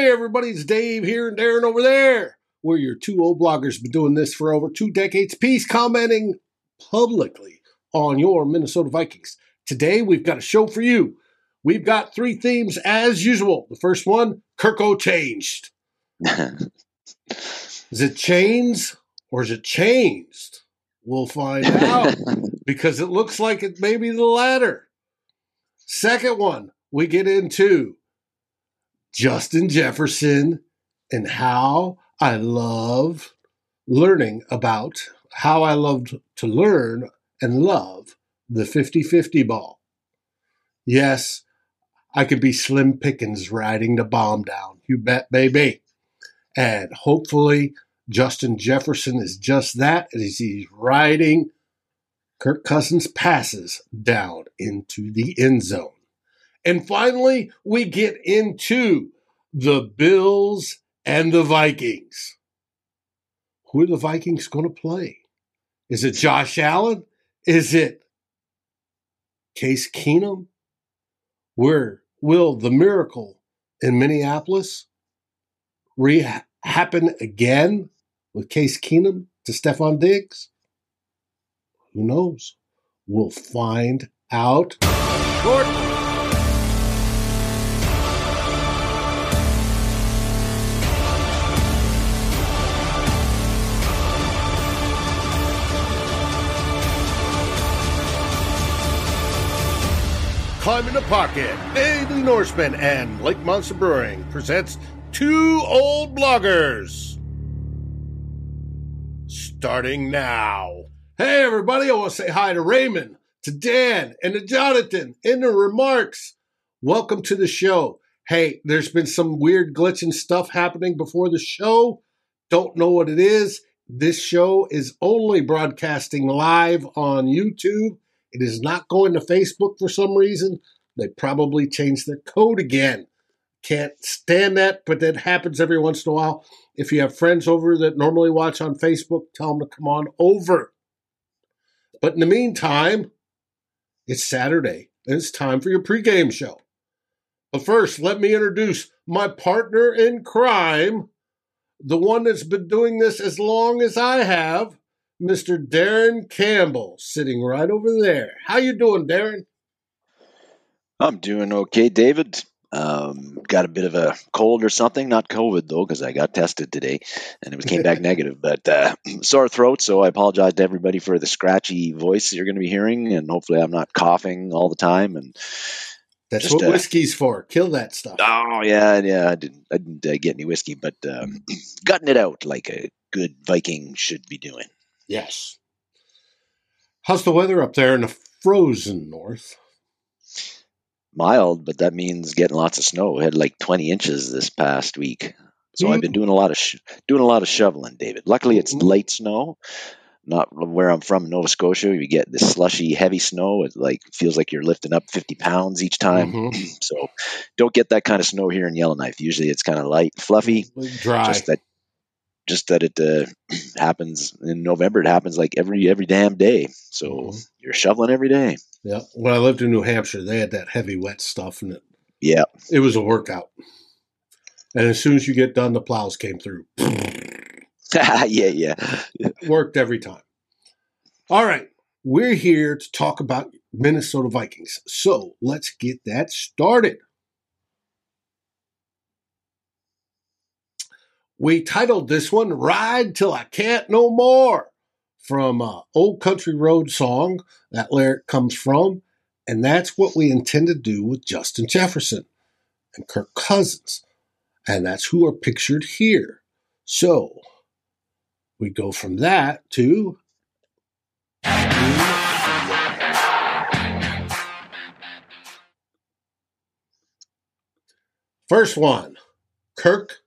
Hey, everybody, it's Dave here and Darren over there. We're your two old bloggers, been doing this for over two decades. Peace, commenting publicly on your Minnesota Vikings. Today, we've got a show for you. We've got three themes as usual. The first one, Kirko changed. is it chains or is it changed? We'll find out because it looks like it may be the latter. Second one, we get into Justin Jefferson and how I love learning about how I loved to learn and love the 50 50 ball. Yes, I could be Slim Pickens riding the bomb down. You bet, baby. And hopefully, Justin Jefferson is just that as he's riding Kirk Cousins' passes down into the end zone. And finally, we get into the Bills and the Vikings. Who are the Vikings going to play? Is it Josh Allen? Is it Case Keenum? Where will the miracle in Minneapolis re- happen again with Case Keenum to Stefon Diggs? Who knows? We'll find out. Short. Climbing the Pocket, Daily Norseman, and Lake Monster Brewing presents Two Old Bloggers. Starting now. Hey, everybody, I want to say hi to Raymond, to Dan, and to Jonathan in the remarks. Welcome to the show. Hey, there's been some weird glitching stuff happening before the show. Don't know what it is. This show is only broadcasting live on YouTube it is not going to Facebook for some reason. They probably changed their code again. Can't stand that, but that happens every once in a while. If you have friends over that normally watch on Facebook, tell them to come on over. But in the meantime, it's Saturday and it's time for your pregame show. But first, let me introduce my partner in crime, the one that's been doing this as long as I have, Mr. Darren Campbell, sitting right over there. How you doing, Darren? I'm doing okay, David. Um, got a bit of a cold or something, not COVID though, because I got tested today and it came back negative. But uh, sore throat, so I apologize to everybody for the scratchy voice you're going to be hearing, and hopefully I'm not coughing all the time. And that's just, what uh, whiskey's for. Kill that stuff. Oh yeah, yeah. I didn't, I didn't uh, get any whiskey, but um, gutting it out like a good Viking should be doing. Yes. How's the weather up there in the frozen north? Mild, but that means getting lots of snow. We had like 20 inches this past week. So mm-hmm. I've been doing a lot of sh- doing a lot of shoveling, David. Luckily, it's mm-hmm. light snow. Not where I'm from, Nova Scotia. You get this slushy, heavy snow. It like feels like you're lifting up 50 pounds each time. Mm-hmm. so don't get that kind of snow here in Yellowknife. Usually, it's kind of light, fluffy, dry. Just that just that it uh, happens in November. It happens like every every damn day. So mm-hmm. you're shoveling every day. Yeah. When I lived in New Hampshire, they had that heavy wet stuff, and it yeah, it was a workout. And as soon as you get done, the plows came through. yeah, yeah, it worked every time. All right, we're here to talk about Minnesota Vikings. So let's get that started. We titled this one Ride Till I Can't No More from uh, Old Country Road song. That lyric comes from. And that's what we intend to do with Justin Jefferson and Kirk Cousins. And that's who are pictured here. So we go from that to. First one Kirk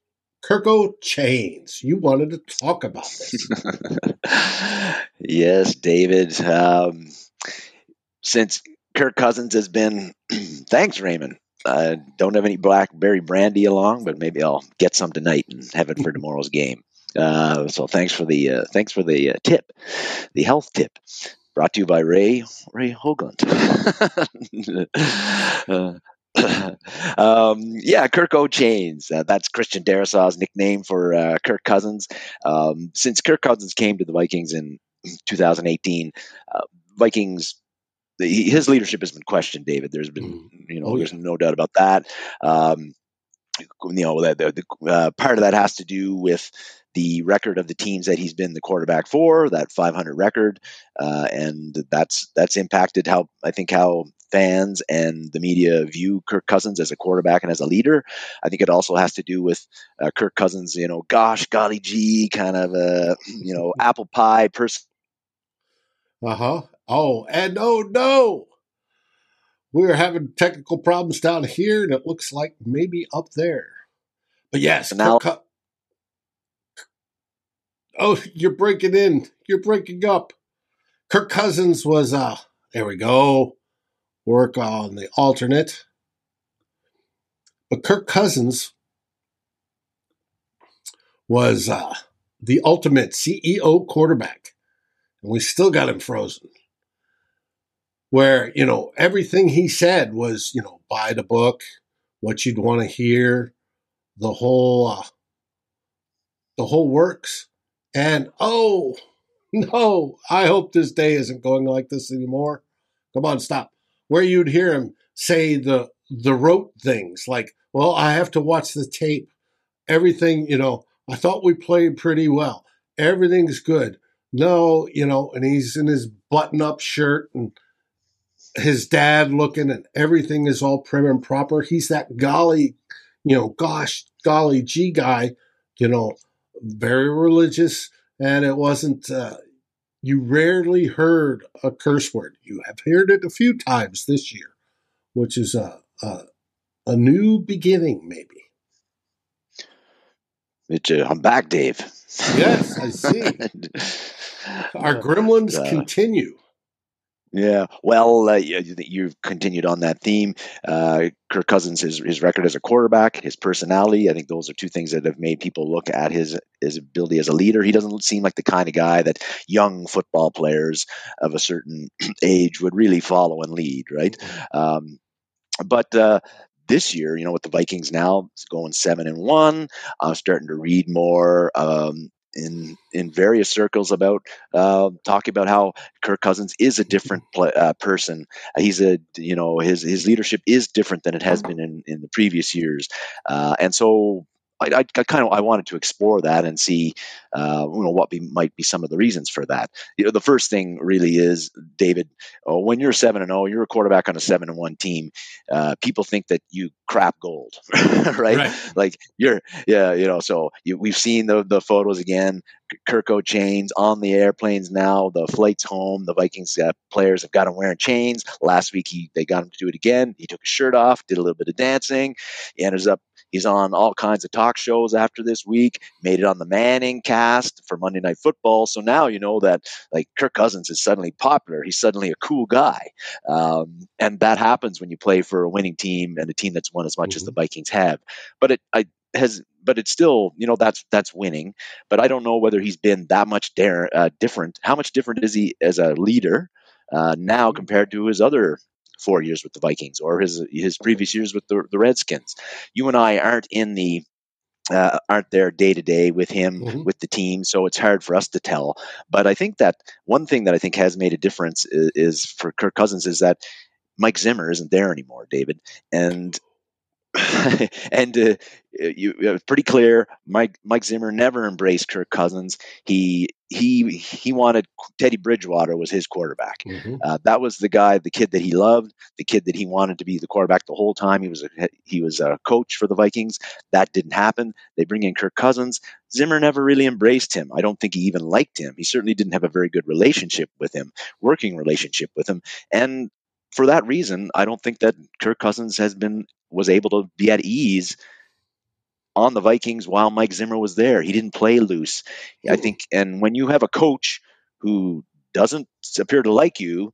Kirko Chains. You wanted to talk about this. yes, David. Um, since Kirk Cousins has been, thanks, Raymond. I don't have any blackberry brandy along, but maybe I'll get some tonight and have it for tomorrow's game. Uh, so thanks for the uh, thanks for the uh, tip, the health tip, brought to you by Ray Ray Hoagland. Um, yeah, Kirko Chains. Uh, that's Christian Darrisaw's nickname for uh, Kirk Cousins. Um, since Kirk Cousins came to the Vikings in 2018, uh, Vikings his leadership has been questioned, David. There's been, mm-hmm. you know, oh, there's no doubt about that. Um, you know, the, the uh, part of that has to do with the record of the teams that he's been the quarterback for, that 500 record, uh, and that's that's impacted how I think how fans and the media view Kirk Cousins as a quarterback and as a leader. I think it also has to do with uh, Kirk Cousins, you know, gosh, golly gee, kind of a you know apple pie person. Uh huh. Oh, and oh no, we're having technical problems down here, and it looks like maybe up there. But yes, now. Kirk, Oh, you're breaking in. You're breaking up. Kirk Cousins was uh there we go. Work on the alternate. But Kirk Cousins was uh the ultimate CEO quarterback. And we still got him frozen. Where, you know, everything he said was, you know, buy the book, what you'd want to hear, the whole uh, the whole works and oh, no, I hope this day isn't going like this anymore. Come on, stop. Where you'd hear him say the the rote things like, well, I have to watch the tape. Everything, you know, I thought we played pretty well. Everything's good. No, you know, and he's in his button up shirt and his dad looking and everything is all prim and proper. He's that golly, you know, gosh, golly gee guy, you know, very religious, and it wasn't. Uh, you rarely heard a curse word. You have heard it a few times this year, which is a a, a new beginning, maybe. It's, uh, I'm back, Dave. Yes, I see. Our gremlins uh, continue. Yeah, well, uh, you've continued on that theme. Uh, Kirk Cousins, his his record as a quarterback, his personality. I think those are two things that have made people look at his his ability as a leader. He doesn't seem like the kind of guy that young football players of a certain age would really follow and lead, right? Mm-hmm. Um, but uh, this year, you know, with the Vikings now going seven and one, I'm starting to read more um, in in various circles about uh, talking about how Kirk Cousins is a different play, uh, person. He's a you know his his leadership is different than it has been in in the previous years, uh, and so I, I, I, kind of I wanted to explore that and see, uh, you know, what be, might be some of the reasons for that. You know, the first thing really is David. Oh, when you're seven and zero, oh, you're a quarterback on a seven and one team. Uh, people think that you crap gold, right? right? Like you're, yeah, you know. So you, we've seen the the photos again. Kirk Chains on the airplanes now. The flights home. The Vikings uh, players have got him wearing chains. Last week he they got him to do it again. He took his shirt off, did a little bit of dancing. He ends up He's on all kinds of talk shows after this week, made it on the Manning cast for Monday Night Football. So now you know that like Kirk Cousins is suddenly popular. He's suddenly a cool guy. Um, and that happens when you play for a winning team and a team that's won as much mm-hmm. as the mm-hmm. Vikings have. But it I, has but it's still you know that's that's winning but i don't know whether he's been that much dar- uh, different how much different is he as a leader uh, now mm-hmm. compared to his other four years with the Vikings or his his previous years with the, the Redskins. You and I aren't in the uh, aren't there day to day with him mm-hmm. with the team, so it's hard for us to tell. But I think that one thing that I think has made a difference is, is for Kirk Cousins is that Mike Zimmer isn't there anymore, David, and and uh, you, it's pretty clear. Mike Mike Zimmer never embraced Kirk Cousins. He he he wanted Teddy Bridgewater was his quarterback. Mm-hmm. Uh, that was the guy, the kid that he loved, the kid that he wanted to be the quarterback the whole time. He was a he was a coach for the Vikings. That didn't happen. They bring in Kirk Cousins. Zimmer never really embraced him. I don't think he even liked him. He certainly didn't have a very good relationship with him, working relationship with him, and for that reason, I don't think that Kirk Cousins has been was able to be at ease on the Vikings while Mike Zimmer was there. He didn't play loose. I think, and when you have a coach who doesn't appear to like you,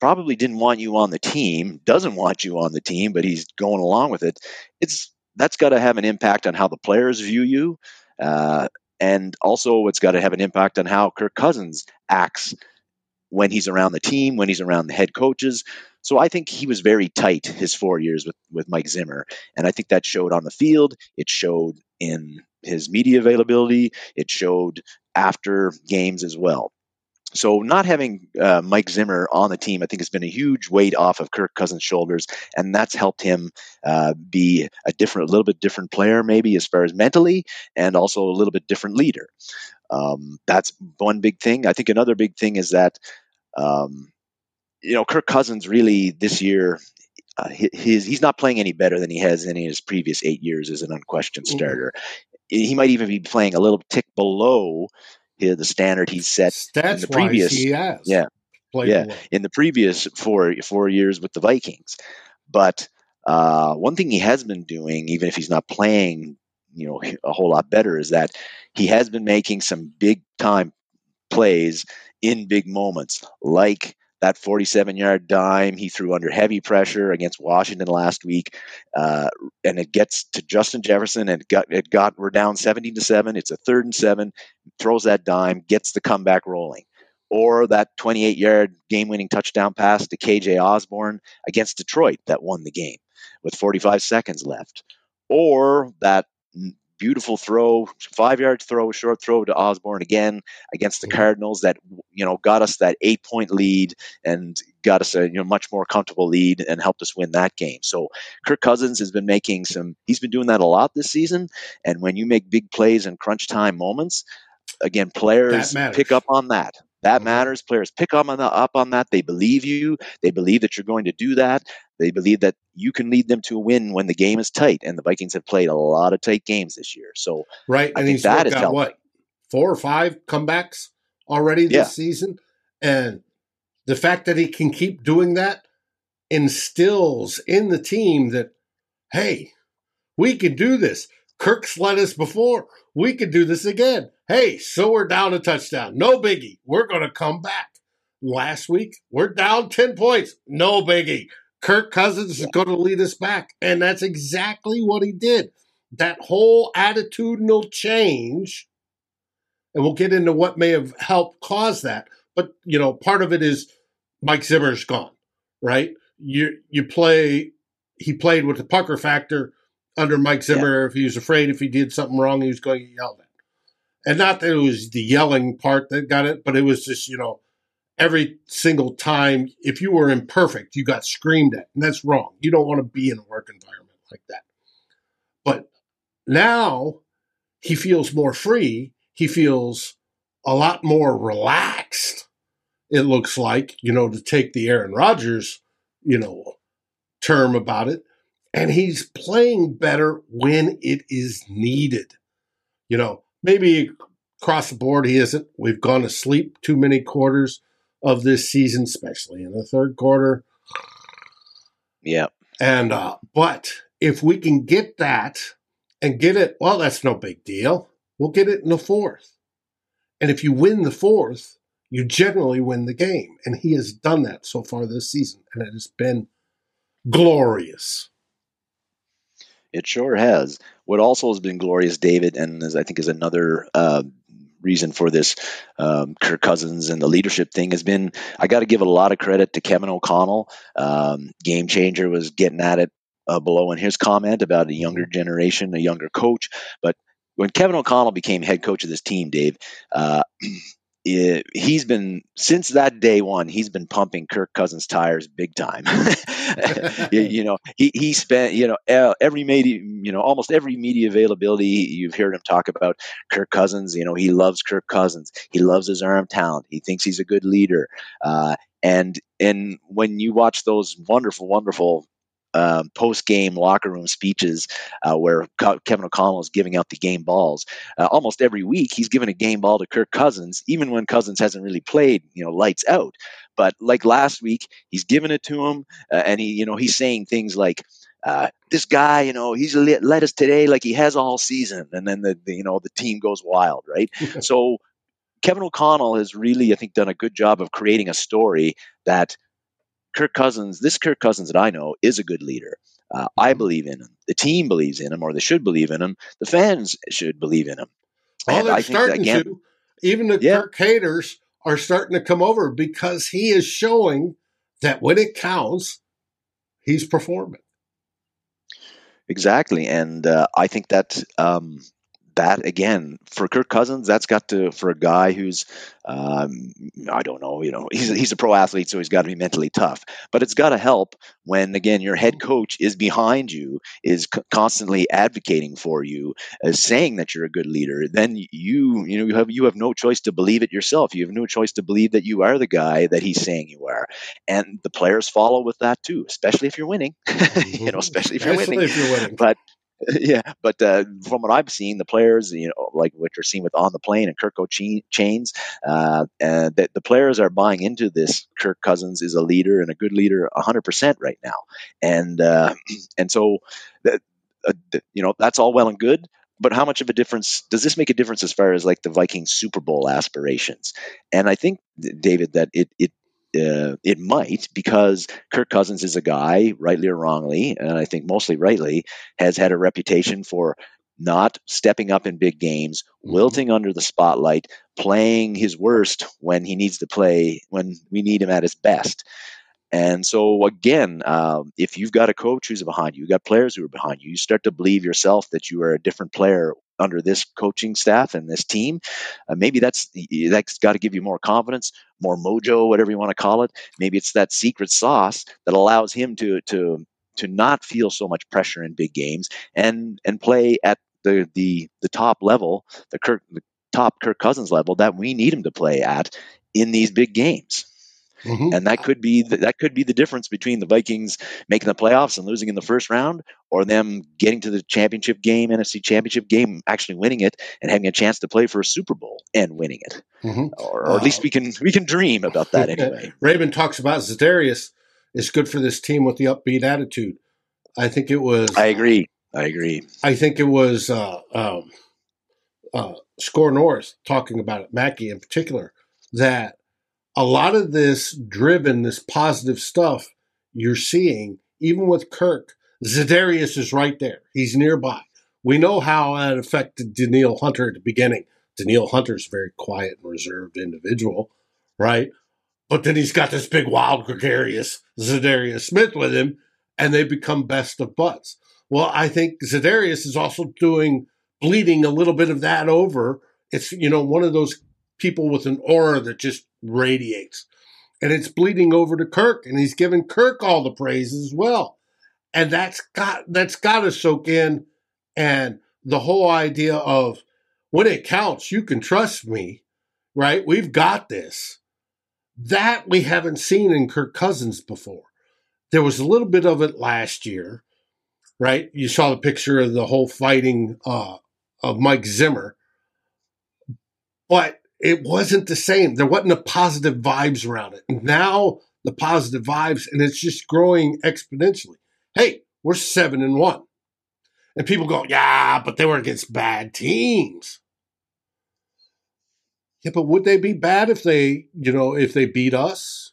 probably didn't want you on the team, doesn't want you on the team, but he's going along with it. It's that's got to have an impact on how the players view you, uh, and also it's got to have an impact on how Kirk Cousins acts when he's around the team, when he's around the head coaches. So I think he was very tight his four years with, with Mike Zimmer. And I think that showed on the field. It showed in his media availability. It showed after games as well. So not having uh, Mike Zimmer on the team, I think, has been a huge weight off of Kirk Cousins' shoulders, and that's helped him uh, be a different, a little bit different player, maybe as far as mentally, and also a little bit different leader. Um, that's one big thing. I think another big thing is that, um, you know, Kirk Cousins really this year. Uh, his, he's not playing any better than he has in his previous eight years as an unquestioned mm-hmm. starter. He might even be playing a little tick below the standard he set Stats in the previous. Yeah, yeah, away. in the previous four four years with the Vikings. But uh, one thing he has been doing, even if he's not playing, you know, a whole lot better, is that he has been making some big time plays in big moments, like that 47 yard dime he threw under heavy pressure against Washington last week, uh, and it gets to Justin Jefferson, and it got it got we're down 17 to seven. It's a third and seven, throws that dime, gets the comeback rolling. Or that 28 yard game winning touchdown pass to KJ Osborne against Detroit that won the game with 45 seconds left. Or that beautiful throw, five yard throw, short throw to Osborne again against the mm-hmm. Cardinals that you know got us that eight point lead and got us a you know much more comfortable lead and helped us win that game. So Kirk Cousins has been making some. He's been doing that a lot this season. And when you make big plays in crunch time moments, again, players pick up on that. That matters. Players pick up on, the, up on that. They believe you. They believe that you're going to do that. They believe that you can lead them to a win when the game is tight. And the Vikings have played a lot of tight games this year. So right, I and think that is got what four or five comebacks already this yeah. season, and the fact that he can keep doing that instills in the team that hey, we can do this. Kirk's led us before. We can do this again. Hey, so we're down a touchdown. No biggie. We're going to come back. Last week, we're down 10 points. No biggie. Kirk Cousins is going to lead us back. And that's exactly what he did. That whole attitudinal change, and we'll get into what may have helped cause that. But, you know, part of it is Mike Zimmer's gone, right? You you play he played with the pucker factor under Mike Zimmer. Yeah. If he was afraid if he did something wrong, he was going to get yelled at. And not that it was the yelling part that got it, but it was just, you know, every single time, if you were imperfect, you got screamed at. And that's wrong. You don't want to be in a work environment like that. But now he feels more free. He feels a lot more relaxed, it looks like, you know, to take the Aaron Rodgers, you know, term about it. And he's playing better when it is needed. You know, maybe across the board he isn't. We've gone to sleep too many quarters of this season, especially in the third quarter. Yeah. And uh, but if we can get that and get it, well, that's no big deal. We'll get it in the fourth. And if you win the fourth, you generally win the game. And he has done that so far this season. And it has been glorious. It sure has. What also has been glorious, David, and as I think is another uh, reason for this um, Kirk Cousins and the leadership thing has been I got to give a lot of credit to Kevin O'Connell. Um, Game Changer was getting at it uh, below in his comment about a younger mm-hmm. generation, a younger coach. But when Kevin O'Connell became head coach of this team, Dave, uh, it, he's been since that day one he's been pumping kirk cousins tires big time. You, know he, he spent you know every media you know almost every media availability you've heard him talk about kirk cousins you know he loves kirk cousins. He loves his arm talent. He thinks he's a good leader. Uh, and and when you watch those wonderful wonderful um, post game locker room speeches uh, where Kevin O'Connell is giving out the game balls. Uh, almost every week, he's given a game ball to Kirk Cousins, even when Cousins hasn't really played, you know, lights out. But like last week, he's giving it to him, uh, and he, you know, he's saying things like, uh, this guy, you know, he's led us today like he has all season, and then the, the you know the team goes wild, right? so Kevin O'Connell has really, I think, done a good job of creating a story that Kirk Cousins, this Kirk Cousins that I know, is a good leader. Uh, I mm-hmm. believe in him. The team believes in him, or they should believe in him. The fans should believe in him. Oh, they're starting again, to. Even the yeah. Kirk haters are starting to come over because he is showing that when it counts, he's performing. Exactly, and uh, I think that um, that again for Kirk Cousins, that's got to for a guy who's um, I don't know, you know, he's he's a pro athlete, so he's got to be mentally tough. But it's got to help when again your head coach is behind you, is c- constantly advocating for you, is saying that you're a good leader. Then you you know you have you have no choice to believe it yourself. You have no choice to believe that you are the guy that he's saying you are, and the players follow with that too, especially if you're winning. you know, especially if you're winning. if you're winning. But yeah, but uh, from what I've seen, the players, you know, like what you're seeing with on the plane and Kirk Chain, Chains, uh, and that the players are buying into this. Kirk Cousins is a leader and a good leader, 100 percent right now, and uh, and so that uh, you know that's all well and good. But how much of a difference does this make a difference as far as like the Vikings Super Bowl aspirations? And I think, David, that it it uh, it might because Kirk Cousins is a guy, rightly or wrongly, and I think mostly rightly, has had a reputation for not stepping up in big games, Mhm. wilting under the spotlight, playing his worst when he needs to play, when we need him at his best. And so, again, um, if you've got a coach who's behind you, you've got players who are behind you, you start to believe yourself that you are a different player under this coaching staff and this team. Uh, maybe that's that's got to give you more confidence, more mojo, whatever you want to call it. Maybe it's that secret sauce that allows him to to to not feel so much pressure in big games and and play at the the the top level, the Kirk the top Kirk Cousins level that we need him to play at in these big games Mhm. and that could be the, that could be the difference between the Vikings making the playoffs and losing in the first round, or them getting to the championship game, NFC championship game, actually winning it and having a chance to play for a Super Bowl and winning it, Mhm. or, or at least we can we can dream about that anyway. Raven talks about Zadarius is good for this team with the upbeat attitude. I think it was. I agree. I agree. I think it was uh, um, uh, SKOR North talking about it, Mackey in particular, that a lot of this driven, this positive stuff you're seeing, even with Kirk, Zadarius is right there. He's nearby. We know how that affected Danielle Hunter at the beginning. Danielle Hunter's a very quiet and reserved individual, right? But then he's got this big, wild, gregarious Zadarius Smith with him, and they become best of butts. Well, I think Zadarius is also doing bleeding a little bit of that over. It's you know one of those people with an aura that just radiates, and it's bleeding over to Kirk, and he's giving Kirk all the praise as well, and that's got that's got to soak in, and the whole idea of when it counts, you can trust me, right? We've got this. That we haven't seen in Kirk Cousins before. There was a little bit of it last year, right? You saw the picture of the whole fighting uh, of Mike Zimmer, but it wasn't the same. There wasn't the positive vibes around it. Now the positive vibes, and it's just growing exponentially. Hey, we're seven and one, and people go, yeah, but they were against bad teams. Yeah, but would they be bad if they, you know, if they beat us?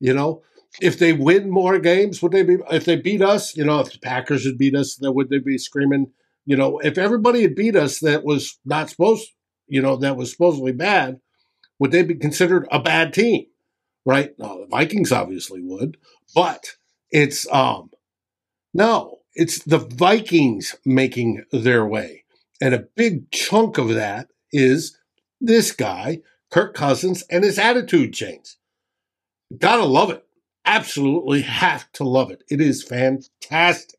You know, if they win more games, would they be? If they beat us, you know, if the Packers had beat us, then would they be screaming? You know, if everybody had beat us that was not supposed, you know, that was supposedly bad, would they be considered a bad team? Right? No, the Vikings obviously would, but it's um no, it's the Vikings making their way, and a big chunk of that is this guy, Kirk Cousins, and his attitude change. Gotta love it. Absolutely have to love it. It is fantastic.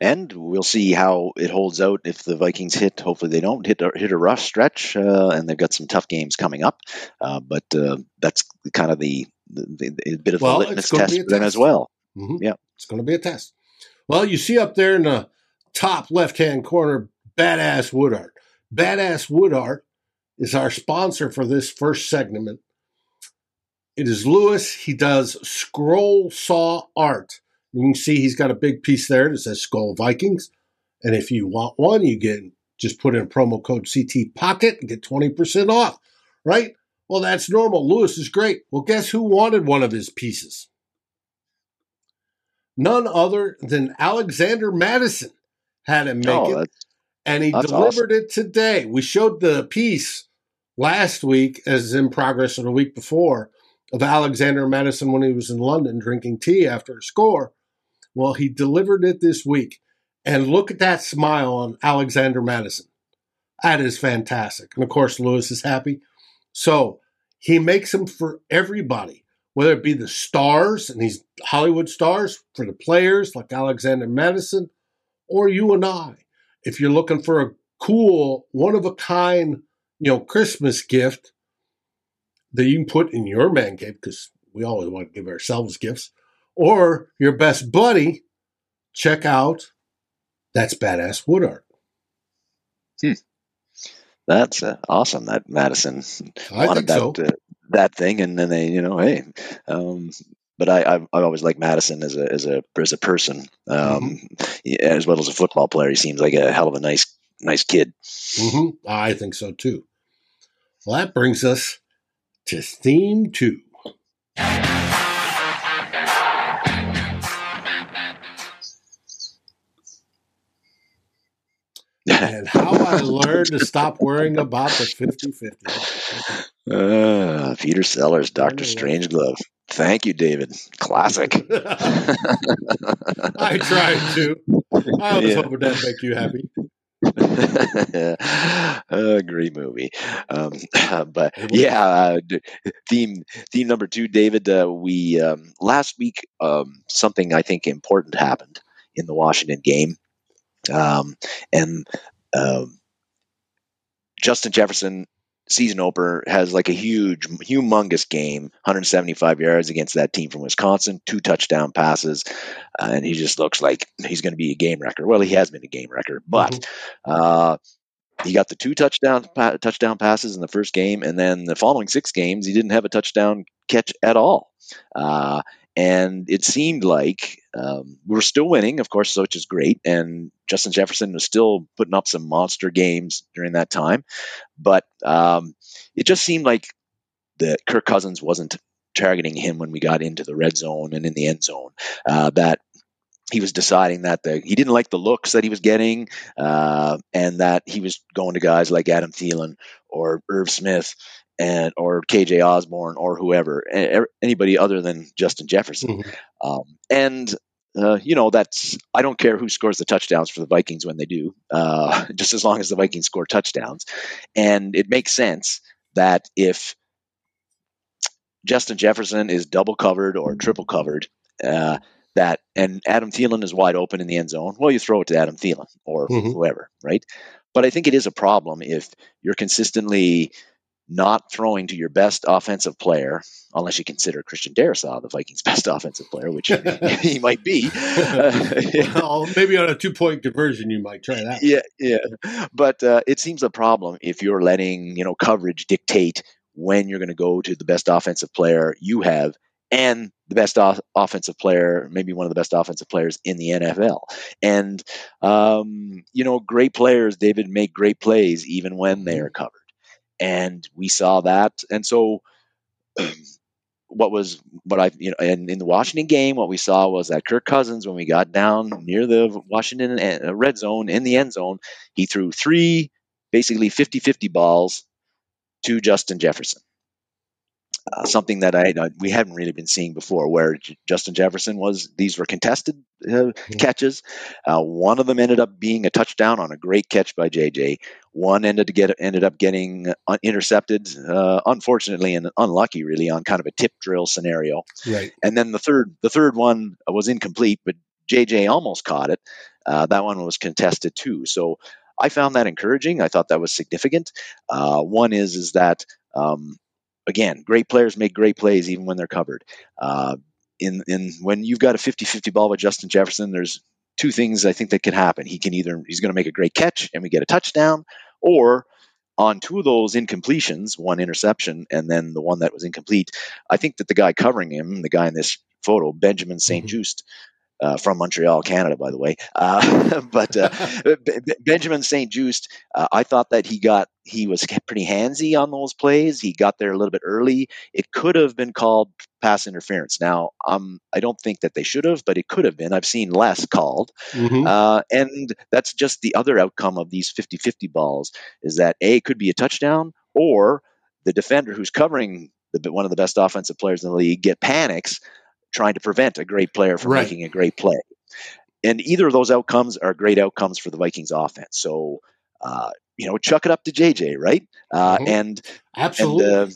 And we'll see how it holds out if the Vikings hit. Hopefully, they don't hit a, hit a rough stretch, uh, and they've got some tough games coming up. Uh, but uh, that's kind of the, the, the bit of Well, a litmus test a test. as well. Mhm. Yeah. It's going to be a test. Well, you see up there in the top left hand corner, Badass Wood Art. Badass Wood Art is our sponsor for this first segment. It is Lewis. He does scroll saw art. You can see he's got a big piece there that says Skull Vikings. And if you want one, you get just put in promo code CT Pocket and get 20% off, right? Well, that's normal. Lewis is great. Well, guess who wanted one of his pieces? None other than Alexander Mattison had him oh, make Oh, it, and he delivered it today. We showed the piece last week as in progress or the week before, of Alexander Mattison when he was in London drinking tea after a score. Well, he delivered it this week. And look at that smile on Alexander Mattison. That is fantastic. And of course, Lewis is happy. So he makes them for everybody, whether it be the stars and these Hollywood stars, for the players like Alexander Mattison, or you and I. If you're looking for a cool, one of a kind, you know, Christmas gift that you can put in your man cave, because we always want to give ourselves gifts, or your best buddy, check out that's badass wood art. Hmm. That's uh, awesome. That Mattison I wanted think so. that uh, that thing, and then they, you know, hey. Um, but I, I, I always like Mattison as a as a as a person, um, yeah, as well as a football player. He seems like a hell of a nice nice kid. hmm I think so too. Well, that brings us to theme two. And how I learned to stop worrying about the 50 50. Uh, Peter Sellers, Doctor Oh. Strangelove. Thank you, David. Classic. I tried to. I was Yeah. hoping that'd make you happy. uh, great movie. Um, but yeah, uh, theme theme number two, David. Uh, we um, last week um, something I think important happened in the Washington game, um, and um, Justin Jefferson season opener has like a huge, humongous game, 175 yards against that team from Wisconsin, two touchdown passes, uh, and he just looks like he's going to be a game wrecker. Well, he has been a game wrecker, but Mhm. uh, he got the two touchdown pa- touchdown passes in the first game, and then the following six games, he didn't have a touchdown catch at all. Uh, and it seemed like um, we were still winning, of course, which is great. And Justin Jefferson was still putting up some monster games during that time, but um, it just seemed like that Kirk Cousins wasn't targeting him when we got into the red zone and in the end zone. Uh, that he was deciding that the, he didn't like the looks that he was getting, uh, and that he was going to guys like Adam Thielen or Irv Smith and or KJ Osborne or whoever, anybody other than Justin Jefferson. Mhm. Um, and uh, you know that's I don't care who scores the touchdowns for the Vikings when they do, uh, just as long as the Vikings score touchdowns. And it makes sense that if Justin Jefferson is double covered or triple covered, uh, that and Adam Thielen is wide open in the end zone, well, you throw it to Adam Thielen or Mhm. whoever, right? But I think it is a problem if you're consistently not throwing to your best offensive player, unless you consider Christian Darrisaw the Vikings' best offensive player, which he might be. well, maybe on a two point conversion, you might try that. yeah, yeah. But uh, it seems a problem if you're letting you know coverage dictate when you're going to go to the best offensive player you have and the best off- offensive player, maybe one of the best offensive players in the NFL. And um, you know, great players, David, make great plays even when they are covered, and we saw that. And so. What was what I you know in, in the Washington game, what we saw was that Kirk Cousins, when we got down near the Washington uh, red zone in the end zone, he threw three basically 50 50 balls to Justin Jefferson. Uh, something that I uh, we hadn't really been seeing before, where J- Justin Jefferson was these were contested uh, catches. Uh, one of them ended up being a touchdown on a great catch by JJ. One ended to get ended up getting uh, intercepted, uh, unfortunately and unlucky, really, on kind of a tip drill scenario Right. and then the third the third one was incomplete, but JJ almost caught it. Uh, that one was contested too. So I found that encouraging. I thought that was significant. Uh, one is is that um, again, great players make great plays even when they're covered. Uh, in in when you've got a 50-50 ball with Justin Jefferson, there's two things I think that can happen. He can either he's going to make a great catch and we get a touchdown, or on two of those incompletions, one interception and then the one that was incomplete, I think that the guy covering him, the guy in this photo, Benjamin St. Mhm. Just, uh, from Montreal, Canada, by the way. Uh, but uh, B- Benjamin St. Just, uh, I thought that he got he was pretty handsy on those plays. He got there a little bit early. It could have been called pass interference. Now, um, I don't think that they should have, but it could have been. I've seen less called. Mhm. Uh, and that's just the other outcome of these 50 50 balls is that A, it could be a touchdown, or the defender who's covering the one of the best offensive players in the league, get panics trying to prevent a great player from Right. making a great play. And either of those outcomes are great outcomes for the Vikings offense. So, uh, you know, chuck it up to JJ, right? Uh, Mhm. And Absolutely. and uh,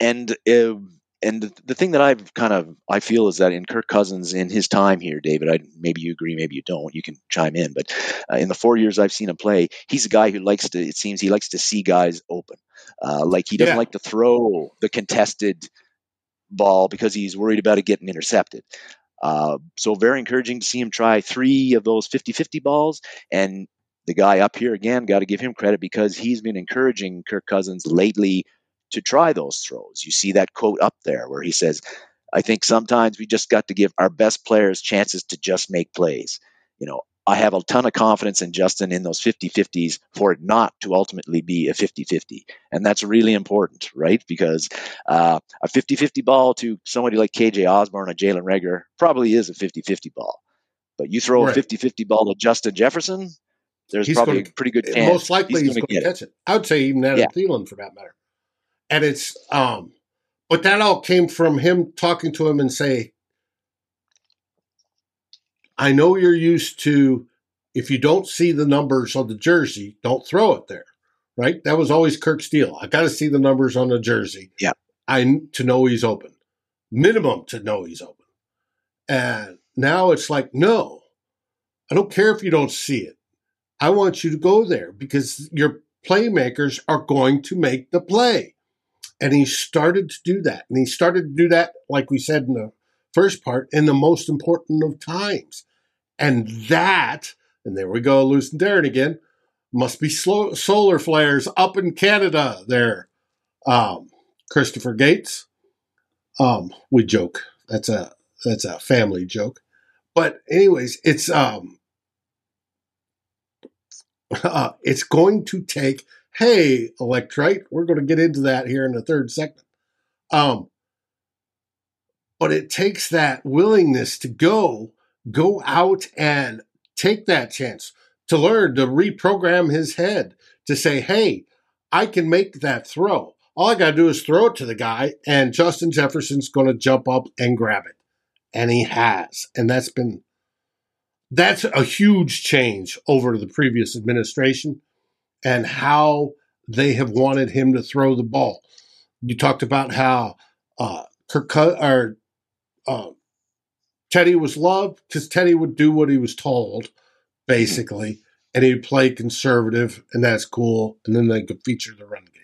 and uh, and the, the thing that I've kind of I feel is that in Kirk Cousins in his time here, David, I maybe you agree, maybe you don't. You can chime in, but uh, in the four years I've seen him play, he's a guy who likes to. It seems he likes to see guys open. Uh, like he doesn't Yeah. like to throw the contested ball because he's worried about it getting intercepted. Uh, so very encouraging to see him try three of those 50-50 balls and the guy up here again got to give him credit because he's been encouraging Kirk Cousins lately to try those throws. You see that quote up there where he says, I think sometimes we just got to give our best players chances to just make plays. You know, I have a ton of confidence in Justin in those 50 50s for it not to ultimately be a 50 50. And that's really important, right? Because uh, a 50 50 ball to somebody like KJ Osborne or Jalen Reagor probably is a 50 50 ball. But you throw a Right. 50 50 ball to Justin Jefferson, there's He's probably gonna- a pretty good chance. Most likely he's, gonna going to get it. catch it. I would say even Adam Yeah. Thielen for that matter. And it's um, but that all came from him talking to him and say, "I know you're used to if you don't see the numbers on the jersey, don't throw it there." Right? That was always Kirk's deal. I got to see the numbers on the jersey. Yeah. I to know he's open. Minimum to know he's open. And now it's like, no, I don't care if you don't see it. I want you to go there because your playmakers are going to make the play. And he started to do that. And he started to do that, like we said in the first part, in the most important of times. And that, and there we go, losing Darren again, must be slow, solar flares up in Canada there. Um, Christopher Gates. Um, we joke. That's a that's a family joke. But anyways, it's um uh, it's going to take hey electrite we're going to get into that here in the third segment um but it takes that willingness to go go out and take that chance to learn to reprogram his head to say hey i can make that throw all i got to do is throw it to the guy and justin jefferson's going to jump up and grab it and he has and that's been that's a huge change over the previous administration and how they have wanted him to throw the ball. You talked about how uh, Kirk or uh, Teddy was loved because Teddy would do what he was told, basically, and he'd play conservative, and that's cool. And then they could feature the run game.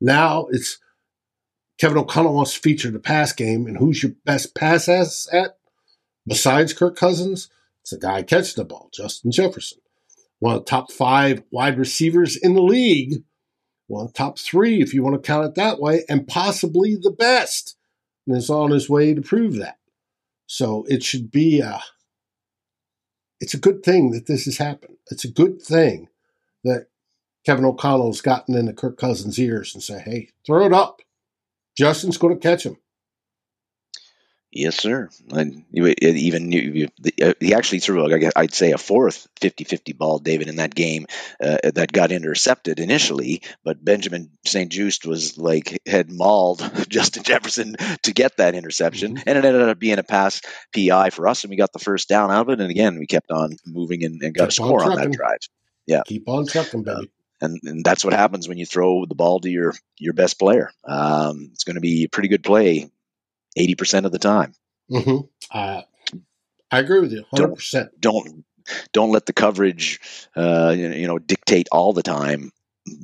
Now it's Kevin O'Connell wants to feature the pass game, and who's your best pass asset besides Kirk Cousins? It's a guy catching the ball, Justin Jefferson. One of the top five wide receivers in the league. One of the top three, if you want to count it that way, and possibly the best. And is on his way to prove that. So it should be a it's a good thing that this has happened. It's a good thing that Kevin O'Connell's gotten into Kirk Cousins' ears and say, hey, throw it up. Justin's going to catch him. Yes, sir. And even you- uh, he actually threw, I guess I'd say, a fourth 50-50 ball, David, in that game uh, that got intercepted initially. But Benjamin St. Just was like had mauled Justin Jefferson to get that interception, Mhm. and it ended up being a pass PI for us, and we got the first down out of it. And again, we kept on moving and, and got Kept a score on that drive. Yeah, Keep on trucking, baby. And, and that's what happens when you throw the ball to your your best player. Um, it's going to be a pretty good play, eighty percent of the time. hmm Uh, I agree with you, 100%. don't don't let the coverage uh, you know- dictate all the time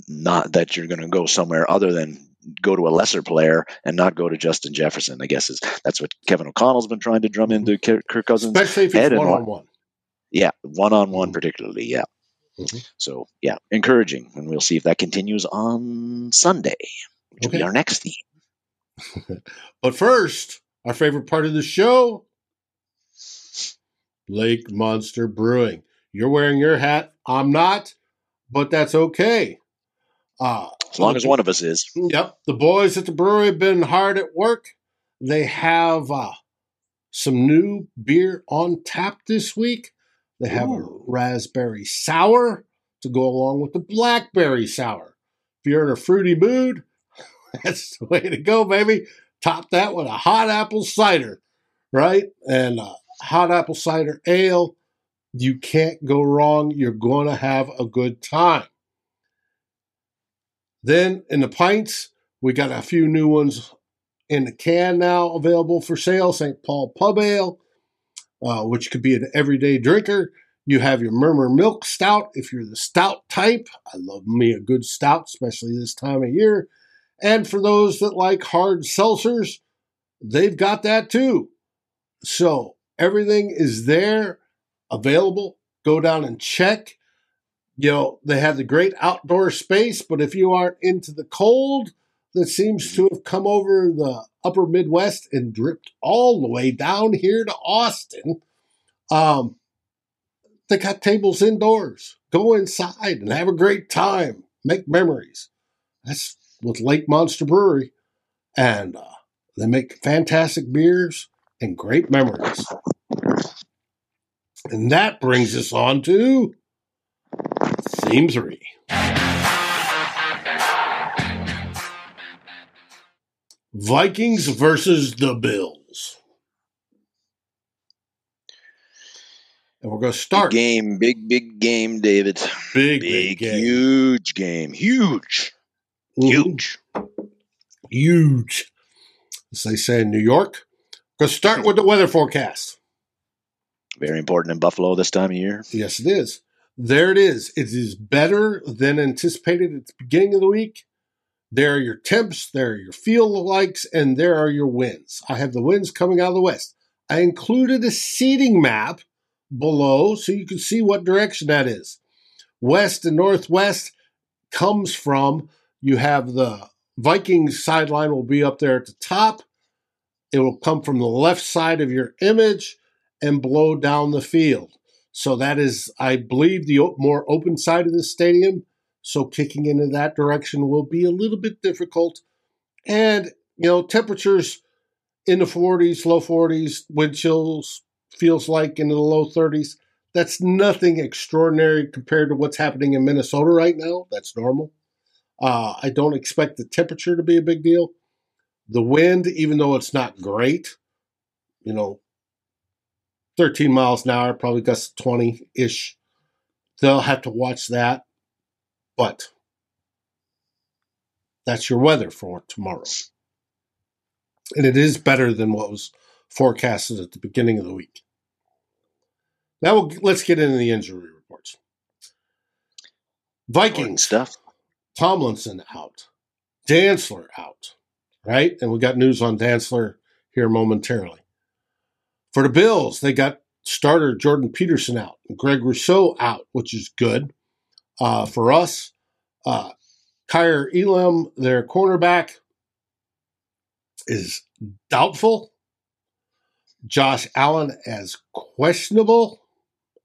not that you're going to go somewhere other than go to a lesser player and not go to Justin Jefferson I guess is that's what Kevin O'Connell's been trying to drum into Kirk Kirk Cousins Especially if head it's one on one. yeah one on one particularly yeah Mhm. so yeah encouraging and we'll see if that continues on Sunday which will be our next theme But first, our favorite part of the show Lake Monster Brewing. You're wearing your hat. I'm not, but that's okay. Uh, as long as one of us is Yep. The boys at the brewery have been hard at work. They have uh, some new beer on tap this week. They have a raspberry sour to go along with the blackberry sour. If you're in a fruity mood, That's the way to go, baby. Top that with a hot apple cider, right? And uh, hot apple cider ale. You can't go wrong. You're going to have a good time. Then in the pints, we got a few new ones in the can now available for sale. St. Paul Pub Ale, uh, which could be an everyday drinker. You have your Murmur Milk Stout if you're the stout type. I love me a good stout, especially this time of year. And for those that like hard seltzers, they've got that too. So everything is there, available. Go down and check. You know, they have the great outdoor space, but if you aren't into the cold that seems to have come over the upper Midwest and dripped all the way down here to Austin, um, they got tables indoors. Go inside and have a great time. Make memories. That's with Lake Monster Brewery. And uh, they make fantastic beers and great memories. And that brings us on to theme three. Vikings versus the Bills. And we're going to start. Big game, big, big game, David. Big, Big, big game. huge game. Huge. Mhm. Huge. Huge. As they say in New York. To start with the weather forecast. Very important in Buffalo this time of year. Yes, it is. There it is. It is better than anticipated at the beginning of the week. There are your temps, there are your feel likes, and there are your winds. I have the winds coming out of the west. I included a seating map below so you can see what direction that is. West and northwest comes from, you have the Vikings sideline will be up there at the top. It will come from the left side of your image and blow down the field. So that is, I believe, the more open side of the stadium. So kicking into that direction will be a little bit difficult. And, you know, temperatures in the 40s, low 40s, wind chills feels like into the low 30s. That's nothing extraordinary compared to what's happening in Minnesota right now. That's normal. Uh, I don't expect the temperature to be a big deal. The wind, even though it's not great, you know, 13 miles an hour, probably gusts 20 ish. They'll have to watch that. But that's your weather for tomorrow. And it is better than what was forecasted at the beginning of the week. Now we'll, let's get into the injury reports. Important stuff. Tomlinson out, Dantzler out, right? And we got news on Dantzler here momentarily. For the Bills, they got starter Jordan Peterson out, Greg Rousseau out, which is good. Uh, for us, uh, Kaiir Elam, their cornerback, is doubtful. Josh Allen as questionable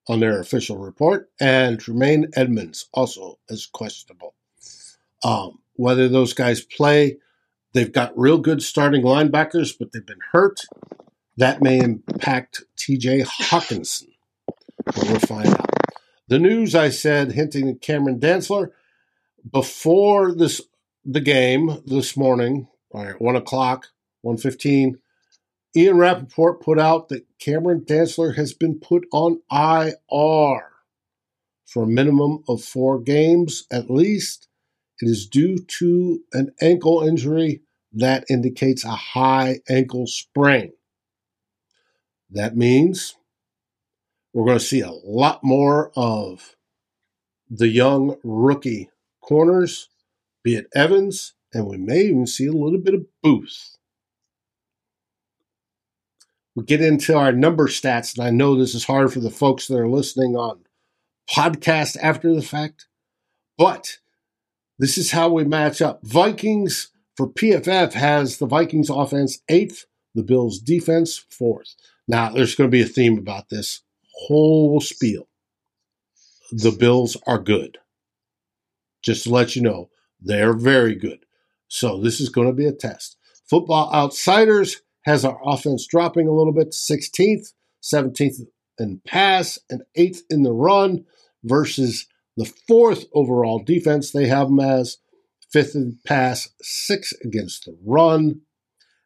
on their official report, and Tremaine Edmunds also as questionable. Um, whether those guys play, they've got real good starting linebackers, but they've been hurt. That may impact TJ Hockenson. But we'll find out. The news I said hinting at Cameron Dantzler before this the game this morning, all right, one o'clock, one fifteen. Ian Rapoport put out that Cameron Dantzler has been put on IR for a minimum of four games at least. It is due to an ankle injury that indicates a high ankle sprain. That means we're going to see a lot more of the young rookie corners, be it Evans, and we may even see a little bit of Booth. We get into our number stats, and I know this is hard for the folks that are listening on podcast after the fact, but this is how we match up. Vikings for PFF has the Vikings offense eighth, the Bills defense fourth. Now, there's going to be a theme about this whole spiel. The Bills are good. Just to let you know, they're very good. So this is going to be a test. Football Outsiders has our offense dropping a little bit 16th, 17th in pass, and 8th in the run versus the fourth overall defense. They have them as fifth in pass, six against the run.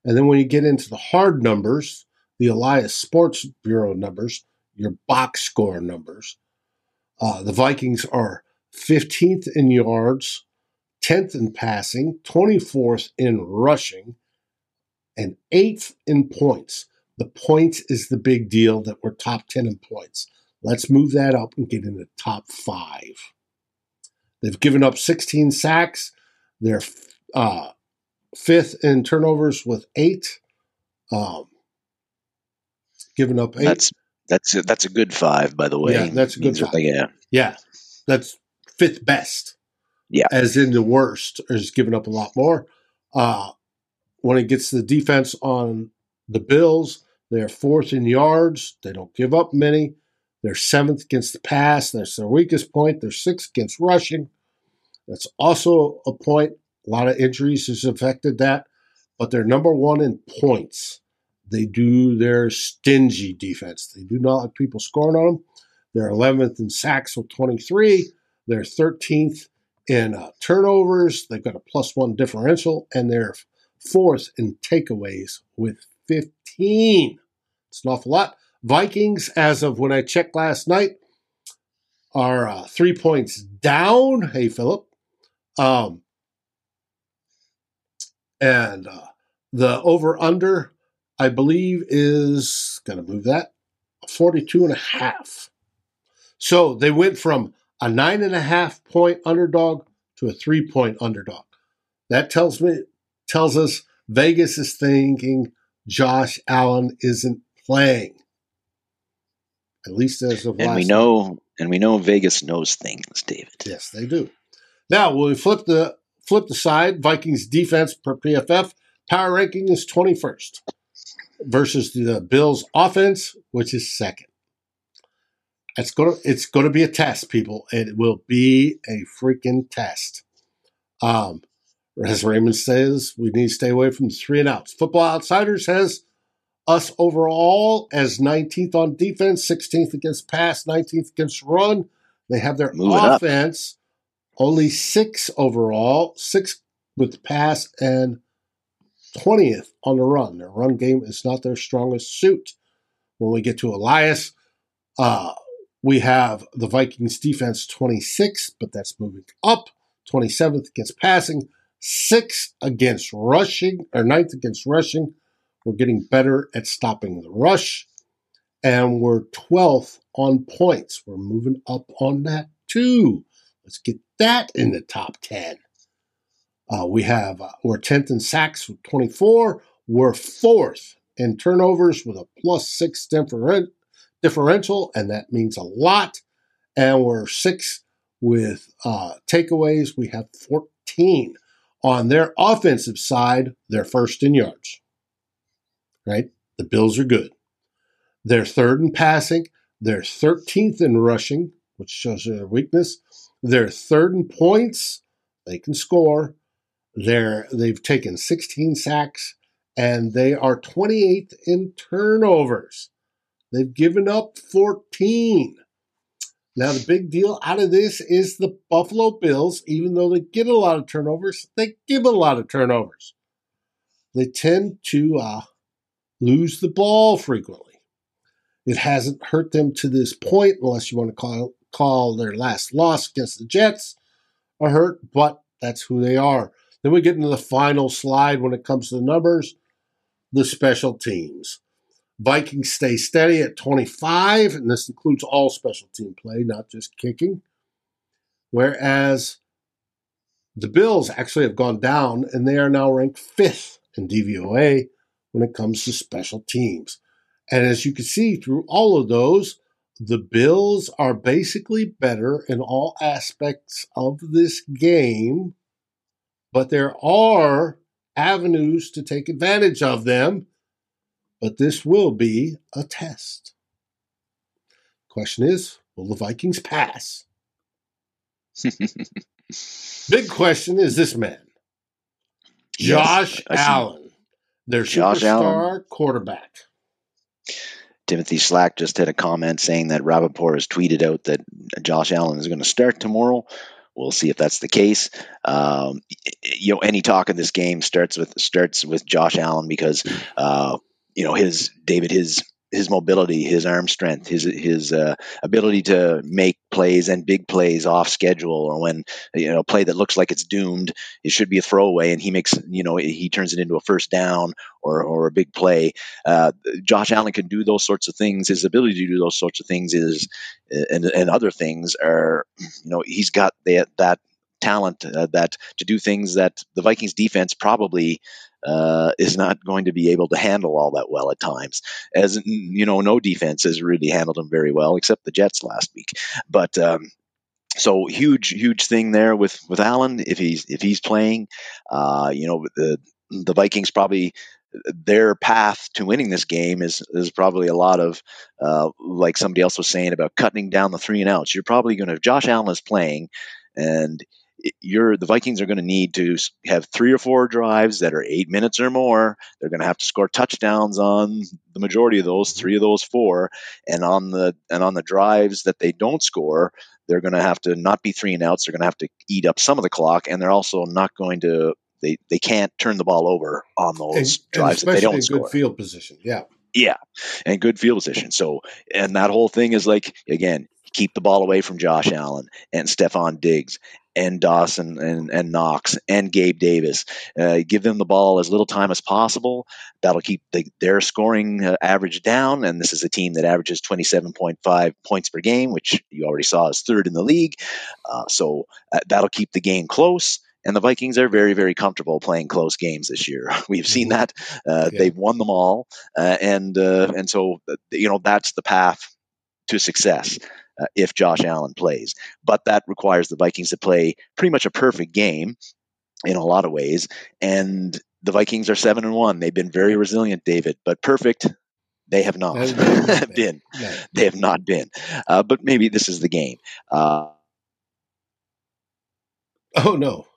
And then when you get into the hard numbers, the Elias Sports Bureau numbers, your box score numbers, uh, the Vikings are 15th in yards, 10th in passing, 24th in rushing, and 8th in points. The points is the big deal that we're top 10 in points. Let's move that up and get in the top five. They've given up 16 sacks. They're uh, fifth in turnovers with eight. Um, given up eight. That's that's a, that's a good five, by the way. Yeah, that's a good five. yeah, yeah, that's fifth best. Yeah, as in the worst is giving up a lot more. Uh, when it gets to the defense on the Bills, they're fourth in yards. They don't give up many. They're seventh against the pass. That's their weakest point. They're sixth against rushing. That's also a point. A lot of injuries has affected that, but they're number one in points. They do their stingy defense. They do not let people scoring on them. They're 11th in sacks with 23. They're 13th in uh, turnovers. They've got a plus one differential, and they're fourth in takeaways with 15. It's an awful lot. Vikings, as of when I checked last night, are uh, three points down. Hey, Philip. Um, and uh, the over under, I believe, is going to move that 42 and a half. So they went from a nine and a half point underdog to a three point underdog. That tells me tells us Vegas is thinking Josh Allen isn't playing. At least as of and we know, and we know Vegas knows things, David. Yes, they do. Now, when we flip the flip the side, Vikings defense per PFF power ranking is 21st versus the Bills offense, which is second. It's gonna it's gonna be a test, people. It will be a freaking test. Um, as Raymond says, we need to stay away from the three and outs. Football Outsiders has us overall as 19th on defense, 16th against pass, 19th against run. They have their Moving offense only six overall, six with pass and 20th on the run. Their run game is not their strongest suit. When we get to Elias, uh, we have the Vikings defense 26th, but that's moving up. 27th against passing, 6th against rushing, or 9th against rushing, we're getting better at stopping the rush. And we're 12th on points. We're moving up on that too. Let's get that in the top 10. Uh, we have, uh, we're 10th in sacks with 24. We're fourth in turnovers with a plus six differential, and that means a lot. And we're sixth with uh, takeaways. We have 14. On their offensive side, they're first in yards right? The Bills are good. They're third in passing. They're 13th in rushing, which shows their weakness. They're third in points. They can score. They're, they've taken 16 sacks and they are 28th in turnovers. They've given up 14. Now, the big deal out of this is the Buffalo Bills, even though they get a lot of turnovers, they give a lot of turnovers. They tend to uh, lose the ball frequently. It hasn't hurt them to this point, unless you want to call, call their last loss against the Jets a hurt, but that's who they are. Then we get into the final slide when it comes to the numbers the special teams. Vikings stay steady at 25, and this includes all special team play, not just kicking. Whereas the Bills actually have gone down, and they are now ranked fifth in DVOA when it comes to special teams. And as you can see through all of those, the Bills are basically better in all aspects of this game, but there are avenues to take advantage of them. But this will be a test. Question is will the Vikings pass? Big question is this man, Josh yes, Allen. Their Josh superstar Allen. quarterback. Timothy Slack just had a comment saying that Rapoport has tweeted out that Josh Allen is going to start tomorrow. we'll see if that's the case. Um, you know, any talk in this game starts with starts with Josh Allen because uh, you know his David his his mobility, his arm strength, his his uh, ability to make plays and big plays off schedule, or when you know a play that looks like it's doomed, it should be a throwaway, and he makes you know he turns it into a first down or or a big play. Uh, Josh Allen can do those sorts of things. His ability to do those sorts of things is, and and other things are, you know, he's got that that talent uh, that to do things that the Vikings defense probably uh, is not going to be able to handle all that well at times. As you know, no defense has really handled him very well, except the Jets last week. But um, so huge, huge thing there with with Allen if he's if he's playing. Uh, you know, the the Vikings probably their path to winning this game is is probably a lot of uh, like somebody else was saying about cutting down the three and outs. You're probably going to Josh Allen is playing and you're the Vikings are going to need to have three or four drives that are eight minutes or more. They're going to have to score touchdowns on the majority of those, three of those four, and on the and on the drives that they don't score, they're going to have to not be three and outs. They're going to have to eat up some of the clock, and they're also not going to they they can't turn the ball over on those and, drives and that they don't in score. Good field position, yeah. Yeah, and good field position. So, and that whole thing is like again, keep the ball away from Josh Allen and Stefon Diggs and Dawson and, and Knox and Gabe Davis. Uh, give them the ball as little time as possible. That'll keep the, their scoring uh, average down. And this is a team that averages 27.5 points per game, which you already saw is third in the league. Uh, so uh, that'll keep the game close. And the Vikings are very, very comfortable playing close games this year. We've seen mm-hmm. that. Uh, yeah. They've won them all, uh, and and so you know that's the path to success uh, if Josh Allen plays. But that requires the Vikings to play pretty much a perfect game in a lot of ways. And the Vikings are seven and one. They've been very resilient, David, but perfect. They have not been. They have not been. Uh, but maybe this is the game. Uh, oh no,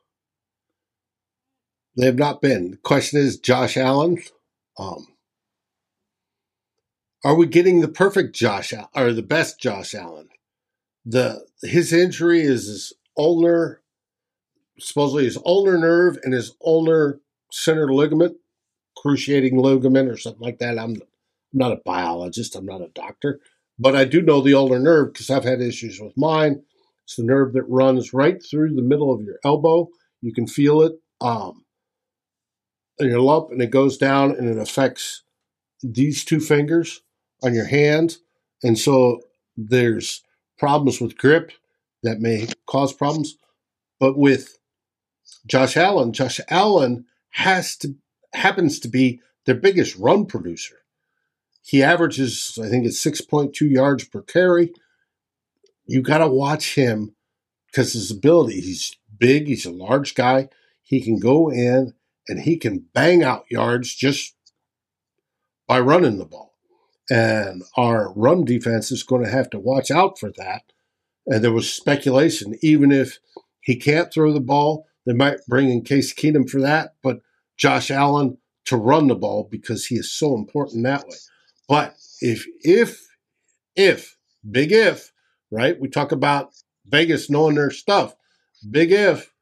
they have not been. The question is, Josh Allen. Um, are we getting the perfect Josh or the best Josh Allen? The his injury is his ulnar, supposedly his ulnar nerve and his ulnar center ligament, cruciating ligament or something like that. I'm, not a biologist. I'm not a doctor, but I do know the ulnar nerve because I've had issues with mine. It's the nerve that runs right through the middle of your elbow. You can feel it um, in your lump, and it goes down and it affects these two fingers on your hand. And so there's problems with grip that may cause problems. But with Josh Allen, Josh Allen has to happens to be their biggest run producer. He averages, I think it's 6.2 yards per carry. You got to watch him because his ability, he's big, he's a large guy. He can go in and he can bang out yards just by running the ball. And our run defense is going to have to watch out for that. And there was speculation, even if he can't throw the ball, they might bring in Case Keenum for that, but Josh Allen to run the ball because he is so important that way. But if, if, if, big if, right? We talk about Vegas knowing their stuff. Big if,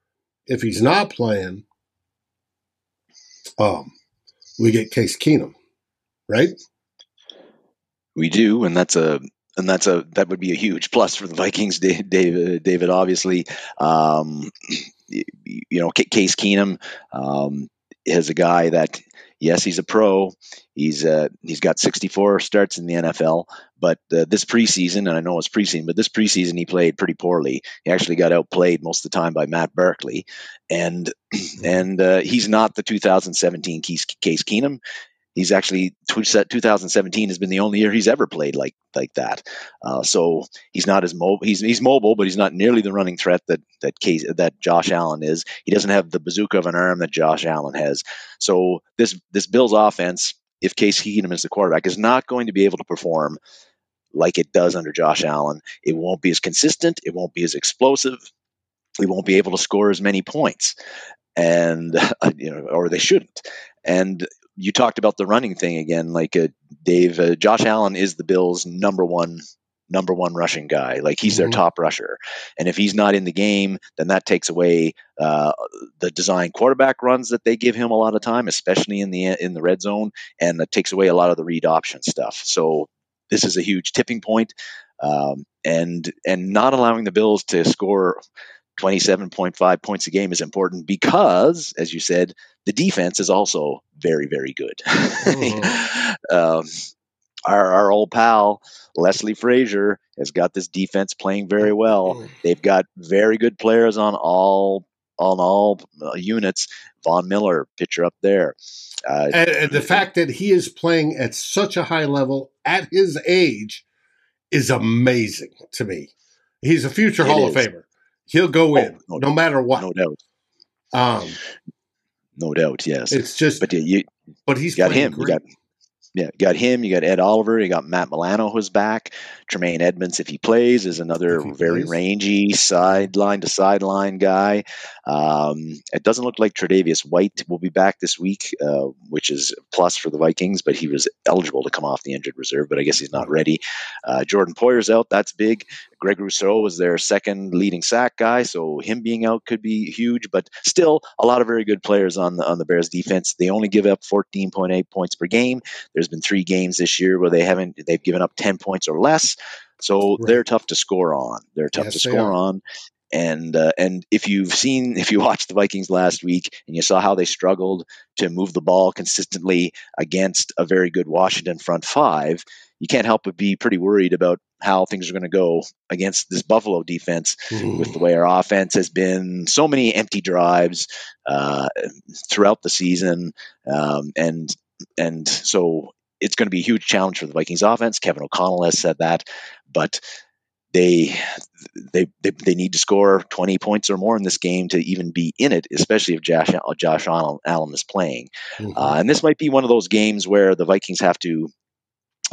if he's not playing, um, we get Case Keenum, right? We do, and that's a and that's a that would be a huge plus for the Vikings, David. David, obviously, um, you know, Case Keenum um, is a guy that yes, he's a pro. He's uh, he's got 64 starts in the NFL, but uh, this preseason, and I know it's preseason, but this preseason he played pretty poorly. He actually got outplayed most of the time by Matt Barkley, and and uh, he's not the 2017 Case, Case Keenum he's actually 2017 has been the only year he's ever played like like that. Uh, so he's not as mobile. He's he's mobile, but he's not nearly the running threat that that Case, that Josh Allen is. He doesn't have the bazooka of an arm that Josh Allen has. So this this Bills offense, if Case Keenum is the quarterback, is not going to be able to perform like it does under Josh Allen. It won't be as consistent. It won't be as explosive. We won't be able to score as many points and uh, you know, or they shouldn't. And you talked about the running thing again. Like uh, Dave, uh, Josh Allen is the Bills' number one number one rushing guy. Like he's their mm-hmm. top rusher. And if he's not in the game, then that takes away uh, the design quarterback runs that they give him a lot of time, especially in the in the red zone, and it takes away a lot of the read option stuff. So this is a huge tipping point. Um, and and not allowing the Bills to score 27.5 points a game is important because, as you said, the defense is also very, very good. Mm-hmm. um, our, our old pal Leslie Frazier has got this defense playing very well. Mm-hmm. They've got very good players on all on all uh, units. Von Miller, pitcher up there. Uh, and, and, the fact that he is playing at such a high level at his age is amazing to me. He's a future Hall is. of Famer. He'll go oh, in no, no, matter what. No doubt. Um, no doubt. Yes. It's just, but you, but he's got him. Great. You got yeah, you got him. You got Ed Oliver. You got Matt Milano, who's back. Tremaine Edmunds, if he plays, is another very plays. rangy sideline to sideline guy. Um, it doesn't look like Tre'Davious White will be back this week, uh, which is plus for the Vikings, but he was eligible to come off the injured reserve, but I guess he's not ready. Uh, Jordan Poyer's out. That's big. Greg Rousseau was their second leading sack guy, so him being out could be huge. But still, a lot of very good players on the on the Bears defense. They only give up 14.8 points per game. There's been three games this year where they haven't they've given up 10 points or less. So right. they're tough to score on. They're tough yes, to score on. And uh, and if you've seen if you watched the Vikings last week and you saw how they struggled to move the ball consistently against a very good Washington front five, you can't help but be pretty worried about how things are going to go against this Buffalo defense mm. with the way our offense has been so many empty drives uh, throughout the season, um, and and so it's going to be a huge challenge for the Vikings offense. Kevin O'Connell has said that, but they, they they they need to score 20 points or more in this game to even be in it, especially if Josh Josh Allen is playing. Mm-hmm. Uh, and this might be one of those games where the Vikings have to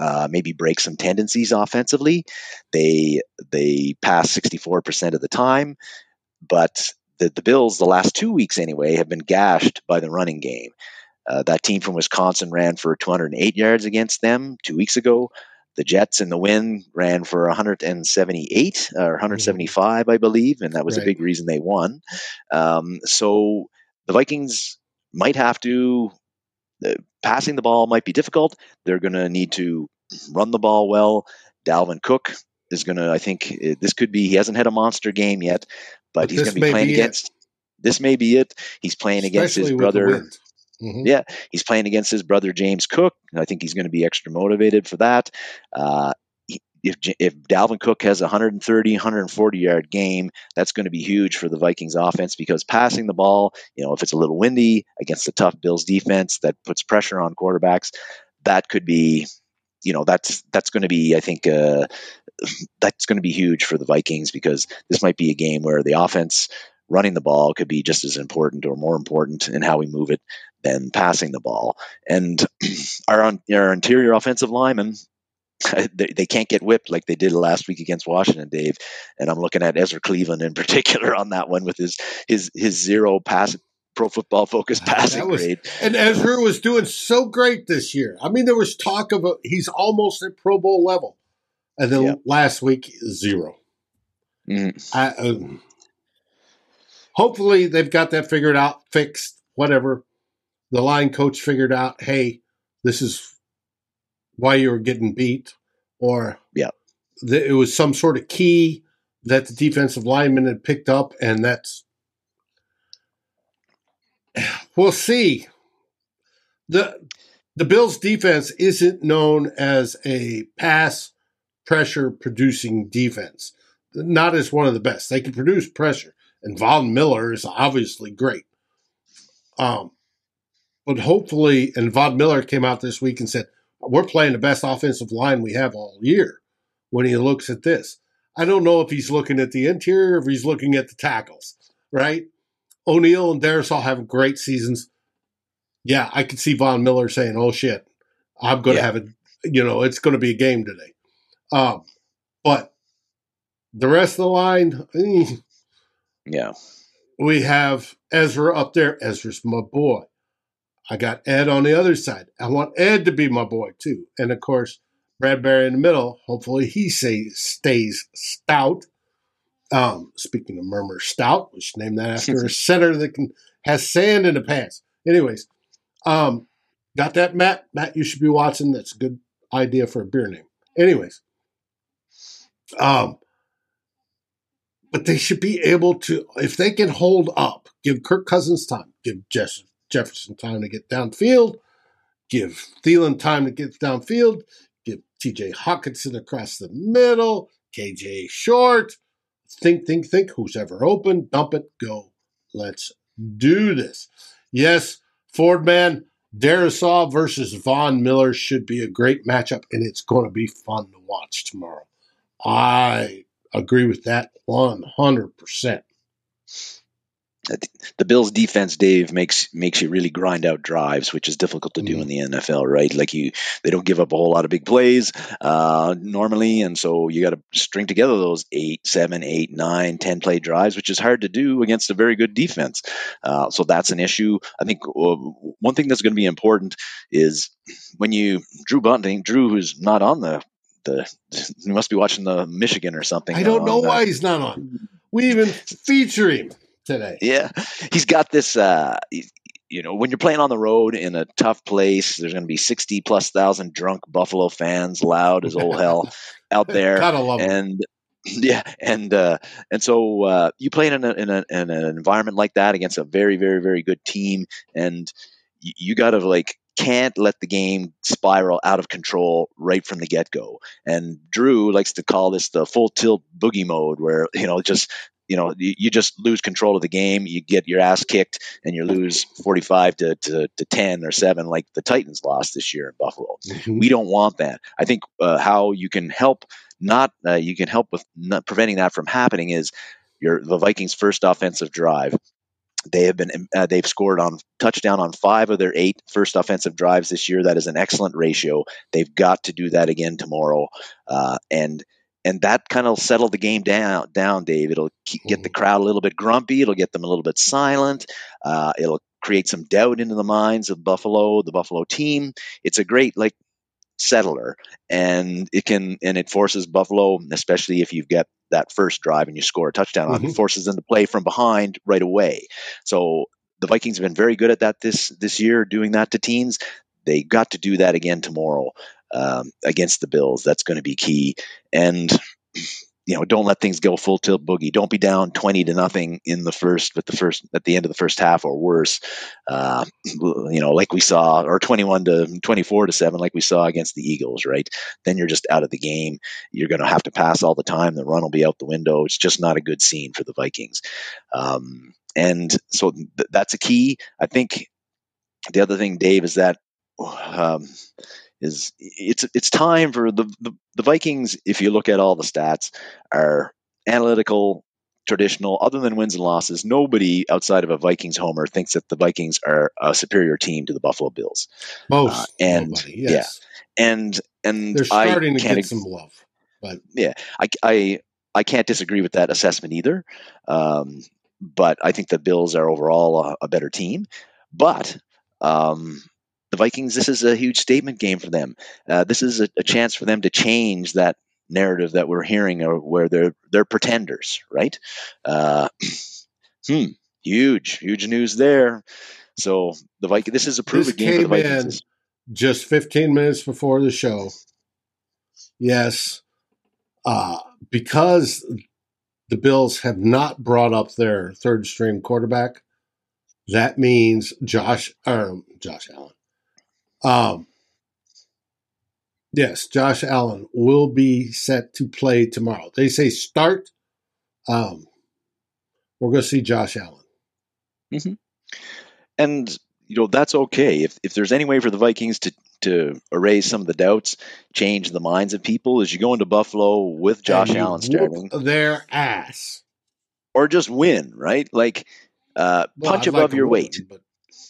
uh, maybe break some tendencies offensively. They they pass 64% of the time, but the, the Bills, the last two weeks anyway, have been gashed by the running game. Uh, that team from Wisconsin ran for 208 yards against them two weeks ago. The Jets in the win ran for 178 or 175, I believe, and that was right. a big reason they won. Um, so the Vikings might have to passing the ball might be difficult. They're going to need to run the ball well. Dalvin Cook is going to, I think, eh, this could be, he hasn't had a monster game yet, but, but he's going to be playing be against, it. this may be it. He's playing Especially against his brother. Mm-hmm. Yeah, he's playing against his brother James Cook. I think he's going to be extra motivated for that. Uh, if if Dalvin Cook has a 130, 140 yard game, that's going to be huge for the Vikings offense because passing the ball, you know, if it's a little windy against the tough Bills defense that puts pressure on quarterbacks, that could be, you know, that's that's going to be, I think, uh, that's going to be huge for the Vikings because this might be a game where the offense running the ball could be just as important or more important in how we move it than passing the ball. And our, our interior offensive linemen, they, they can't get whipped like they did last week against Washington, Dave. And I'm looking at Ezra Cleveland in particular on that one with his his his zero pass pro football focus passing was, grade. And Ezra was doing so great this year. I mean, there was talk of a, he's almost at Pro Bowl level, and then last week 0 mm. I, um, hopefully they've got that figured out, fixed, whatever. The line coach figured out, hey, this is why you were getting beat, or yeah, th- it was some sort of key that the defensive lineman had picked up, and that's we'll see. the The Bills' defense isn't known as a pass pressure producing defense, not as one of the best. They can produce pressure, and Von Miller is obviously great. Um, but hopefully, and Von Miller came out this week and said, we're playing the best offensive line we have all year when he looks at this. I don't know if he's looking at the interior or if he's looking at the tackles, right? O'Neill and Darrisaw have great seasons. Yeah, I could see Von Miller saying, "Oh shit, I'm going to yeah. have it. You know, it's going to be a game today." Um, but the rest of the line, eh, yeah, we have Ezra up there. Ezra's my boy. I got Ed on the other side. I want Ed to be my boy too. And of course, Bradbury in the middle. Hopefully he say, stays stout. Um, speaking of Murmur Stout, which should name that after a center that can has sand in the pants. Anyways, um, got that, Matt? Matt, you should be watching. That's a good idea for a beer name. Anyways, um, but they should be able to, if they can hold up, give Kirk Cousins time, give Jeff, Jefferson time to get downfield, give Thielen time to get downfield, give TJ Hockenson across the middle, KJ short. Think, think, think. Who's ever open? Dump it. Go. Let's do this. Yes, Ford man, Darrisaw versus Von Miller should be a great matchup, and it's going to be fun to watch tomorrow. I agree with that 100% the Bills defense, Dave, makes makes you really grind out drives, which is difficult to do mm-hmm. in the NFL, right? Like you, they don't give up a whole lot of big plays uh, normally, and so you got to string together those eight, seven, eight, nine, ten play drives, which is hard to do against a very good defense. Uh, so that's an issue. I think uh, one thing that's going to be important is when you Drew Bunting, Drew, who's not on the the, you must be watching the Michigan or something. I don't know why he's not on. We even feature him today. Yeah, he's got this. Uh, you know, when you're playing on the road in a tough place, there's going to be sixty plus thousand drunk Buffalo fans, loud as all hell, out there. Gotta love and yeah, and uh, and so uh, you play in, a, in, a, in an environment like that against a very very very good team, and you, you got to like can't let the game spiral out of control right from the get go. And Drew likes to call this the full tilt boogie mode, where you know just you know you, you, just lose control of the game. You get your ass kicked and you lose 45 to, to, to 10 or 7 like the titans lost this year in buffalo. Mm-hmm. we don't want that. I think uh, how you can help not uh, you can help with not preventing that from happening is your the vikings first offensive drive. They have been uh, they've scored on touchdown on five of their eight first offensive drives this year. That is an excellent ratio. They've got to do that again tomorrow uh, and and that kind of settle the game down down dave it'll keep, get the mm-hmm. crowd a little bit grumpy it'll get them a little bit silent uh, it'll create some doubt into the minds of buffalo the buffalo team it's a great like settler and it can and it forces buffalo especially if you've got that first drive and you score a touchdown mm-hmm. on it mm-hmm. forces them to play from behind right away so the vikings have been very good at that this this year doing that to teams they got to do that again tomorrow um, against the Bills. That's going to be key. And you know, don't let things go full tilt boogie. Don't be down twenty to nothing in the first, but the first at the end of the first half or worse. Uh, you know, like we saw, or twenty-one to twenty-four to seven, like we saw against the Eagles. Right? Then you're just out of the game. You're going to have to pass all the time. The run will be out the window. It's just not a good scene for the Vikings. Um, and so th- that's a key. I think the other thing, Dave, is that. Um, is it's it's time for the, the, the Vikings. If you look at all the stats, are analytical, traditional. Other than wins and losses, nobody outside of a Vikings homer thinks that the Vikings are a superior team to the Buffalo Bills. Most uh, and nobody, yes. yeah, and and they're starting I to get some love, but yeah, I I I can't disagree with that assessment either. Um, but I think the Bills are overall a, a better team. But um, the Vikings, this is a huge statement game for them. Uh, this is a, a, chance for them to change that narrative that we're hearing, or where they're they're pretenders, right? Uh, hmm, huge, huge news there. So the Vikings, this is a proven game for the Vikings. just 15 minutes before the show. Yes, uh, because the Bills have not brought up their third string quarterback. That means Josh, um, Josh Allen, um, yes, Josh Allen will be set to play tomorrow. They say start. Um, we're going to see Josh Allen. Mm-hmm. And you know that's okay if if there's any way for the Vikings to to erase some of the doubts, change the minds of people as you go into Buffalo with Josh Allen starting their ass, or just win, right? Like uh, well, punch I'd above like your weight. but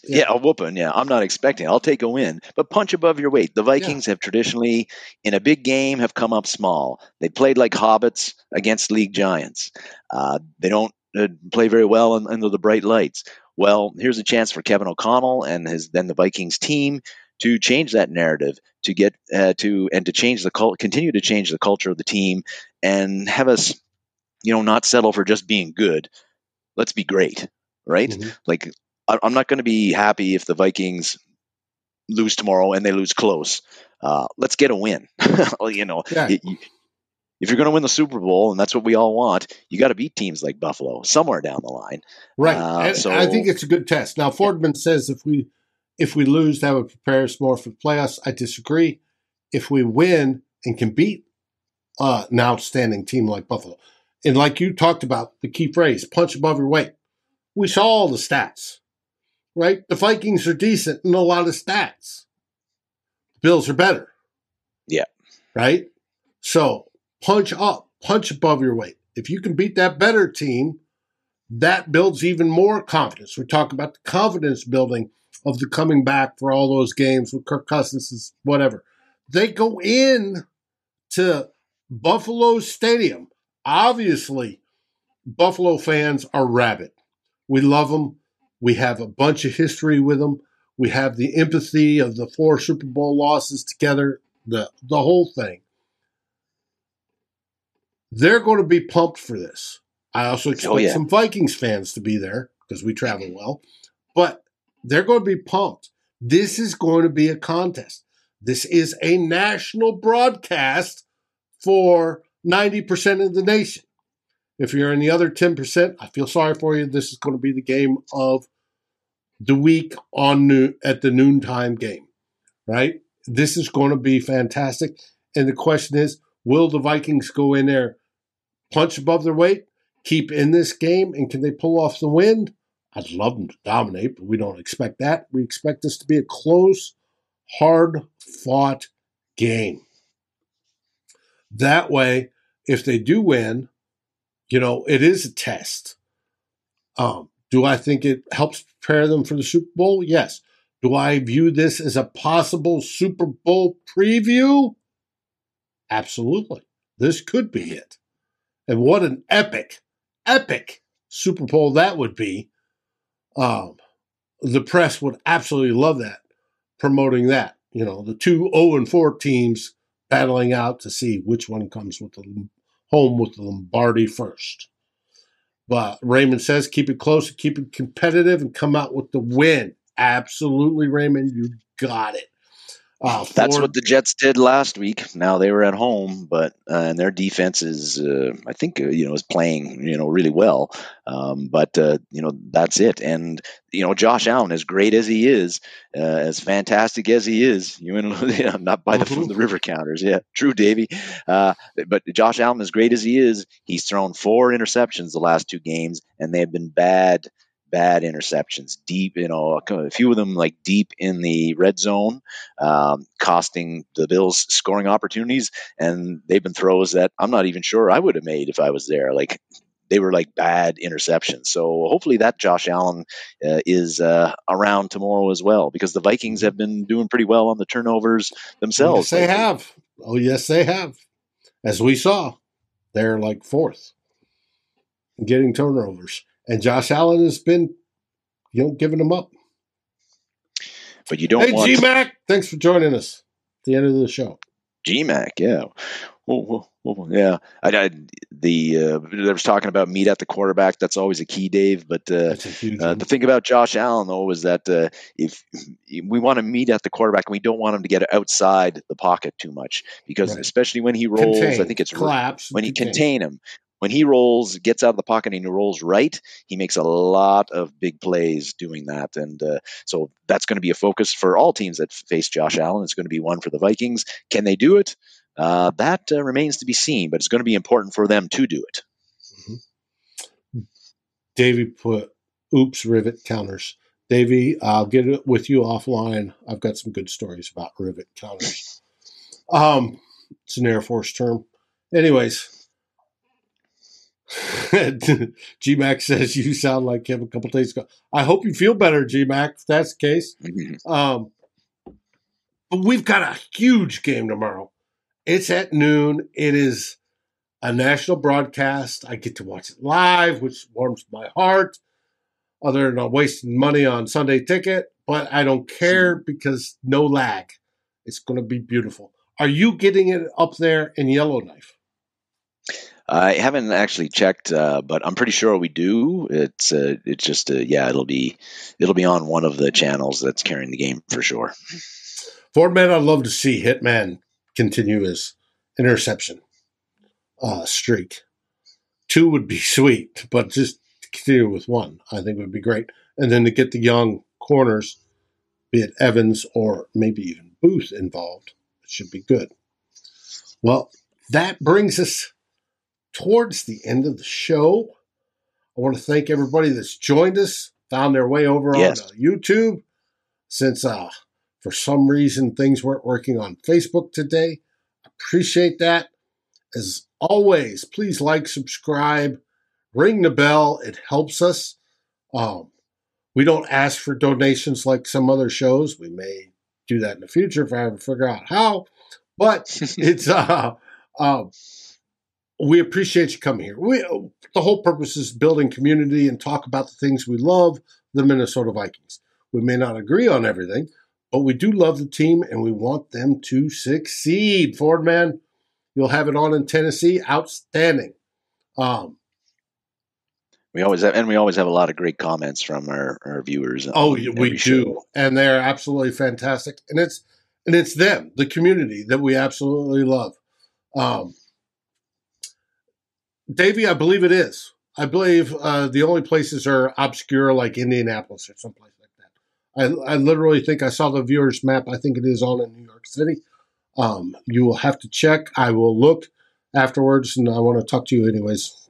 yeah. yeah, a whooping. Yeah, I'm not expecting. I'll take a win, but punch above your weight. The Vikings yeah. have traditionally, in a big game, have come up small. They played like hobbits against league giants. Uh, they don't uh, play very well under the bright lights. Well, here's a chance for Kevin O'Connell and his then the Vikings team to change that narrative, to get uh, to and to change the cult, continue to change the culture of the team, and have us, you know, not settle for just being good. Let's be great, right? Mm-hmm. Like I'm not going to be happy if the Vikings lose tomorrow and they lose close. Uh, let's get a win. you know, yeah. you, if you're going to win the Super Bowl, and that's what we all want, you got to beat teams like Buffalo somewhere down the line. Right. Uh, so I think it's a good test. Now, Fordman says if we if we lose, that would prepare us more for the playoffs. I disagree. If we win and can beat uh, an outstanding team like Buffalo, and like you talked about, the key phrase "punch above your weight," we saw all the stats. Right. The Vikings are decent in a lot of stats. Bills are better. Yeah. Right. So punch up, punch above your weight. If you can beat that better team, that builds even more confidence. We talk about the confidence building of the coming back for all those games with Kirk Cousins, whatever. They go in to Buffalo Stadium. Obviously, Buffalo fans are rabid. We love them. We have a bunch of history with them. We have the empathy of the four Super Bowl losses together, the the whole thing. They're going to be pumped for this. I also oh, expect oh, yeah. some Vikings fans to be there because we travel well, but they're going to be pumped. This is going to be a contest. This is a national broadcast for 90% of the nation. If you're in the other 10%, I feel sorry for you. This is going to be the game of the week on at the noontime game, right? This is going to be fantastic. And the question is, will the Vikings go in there punch above their weight, keep in this game, and can they pull off the win? I'd love them to dominate, but we don't expect that. We expect this to be a close, hard fought game. That way, if they do win, you know, it is a test. Um, do I think it helps prepare them for the Super Bowl? Yes. Do I view this as a possible Super Bowl preview? Absolutely. This could be it. And what an epic, epic Super Bowl that would be. Um, the press would absolutely love that, promoting that. You know, the two 0 and 4 teams battling out to see which one comes with the home with the Lombardi first. But Raymond says keep it close, keep it competitive, and come out with the win. Absolutely, Raymond, you got it. Uh, That's what the Jets did last week. Now they were at home, but uh, and their defense is, uh, I think, uh, you know, is playing, you know, really well. Um, but uh, you know, that's it. And you know, Josh Allen, as great as he is, uh, as fantastic as he is, you know, not by the, mm-hmm. the rivet counters, yeah, true, Davy. but Josh Allen, as great as he is, he's thrown four interceptions the last two games, and they have been bad bad interceptions deep, you know, a few of them like deep in the red zone, um, costing the Bills scoring opportunities. And they've been throws that I'm not even sure I would have made if I was there. Like they were like bad interceptions. So hopefully that Josh Allen uh, is uh, around tomorrow as well because the Vikings have been doing pretty well on the turnovers themselves. Yes, they have. Oh, yes, they have. As we saw, they're like fourth getting turnovers and Josh Allen has been, you know, giving them up. But you don't. Hey, want... GMAC, thanks for joining us. At the end of the show. GMAC, yeah. Yeah, I, I the uh, there was talking about meet at the quarterback. That's always a key, Dave. But uh, uh, the thing about Josh Allen though is that uh, if we want to meet at the quarterback, and we don't want him to get outside the pocket too much because right. especially when he rolls, contain, I think it's collapse when he contain. contain him when he rolls, gets out of the pocket and he rolls right, he makes a lot of big plays doing that. And uh, so that's going to be a focus for all teams that face Josh Allen. It's going to be one for the Vikings. Can they do it? Uh, that uh, remains to be seen, but it's going to be important for them to do it. Mm-hmm. Davey put oops rivet counters. Davey, I'll get it with you offline. I've got some good stories about rivet counters. Um, it's an Air Force term. Anyways, GMAC says you sound like him a couple days ago. I hope you feel better, GMAC, if that's the case. Mm-hmm. Um, but we've got a huge game tomorrow. It's at noon. It is a national broadcast. I get to watch it live, which warms my heart. Other than I'm wasting money on Sunday ticket, but I don't care because no lag. It's going to be beautiful. Are you getting it up there in Yellowknife? I haven't actually checked, uh, but I'm pretty sure we do. It's uh, it's just uh, yeah, it'll be it'll be on one of the channels that's carrying the game for sure. Ford man, I'd love to see Hitman continue his interception uh, streak. Two would be sweet, but just continue with one, I think would be great. And then to get the young corners, be it Evans or maybe even Booth involved, it should be good. Well, that brings us towards the end of the show. I want to thank everybody that's joined us, found their way over yes. on uh, YouTube. Since uh, for some reason things weren't working on Facebook today, appreciate that. As always, please like, subscribe, ring the bell. It helps us. Um, we don't ask for donations like some other shows. We may do that in the future if I ever figure out how. But it's uh, uh, we appreciate you coming here. We the whole purpose is building community and talk about the things we love, the Minnesota Vikings. We may not agree on everything, but we do love the team and we want them to succeed. Ford man, you'll have it on in Tennessee. Outstanding. Um, we always have, and we always have a lot of great comments from our, our viewers. Oh, we show. do, and they're absolutely fantastic. And it's and it's them, the community that we absolutely love. Um, Davey, I believe it is. I believe uh, the only places are obscure, like Indianapolis or someplace like that. I, I literally think I saw the viewers map. I think it is on in New York City. Um, you will have to check. I will look afterwards, and I want to talk to you anyways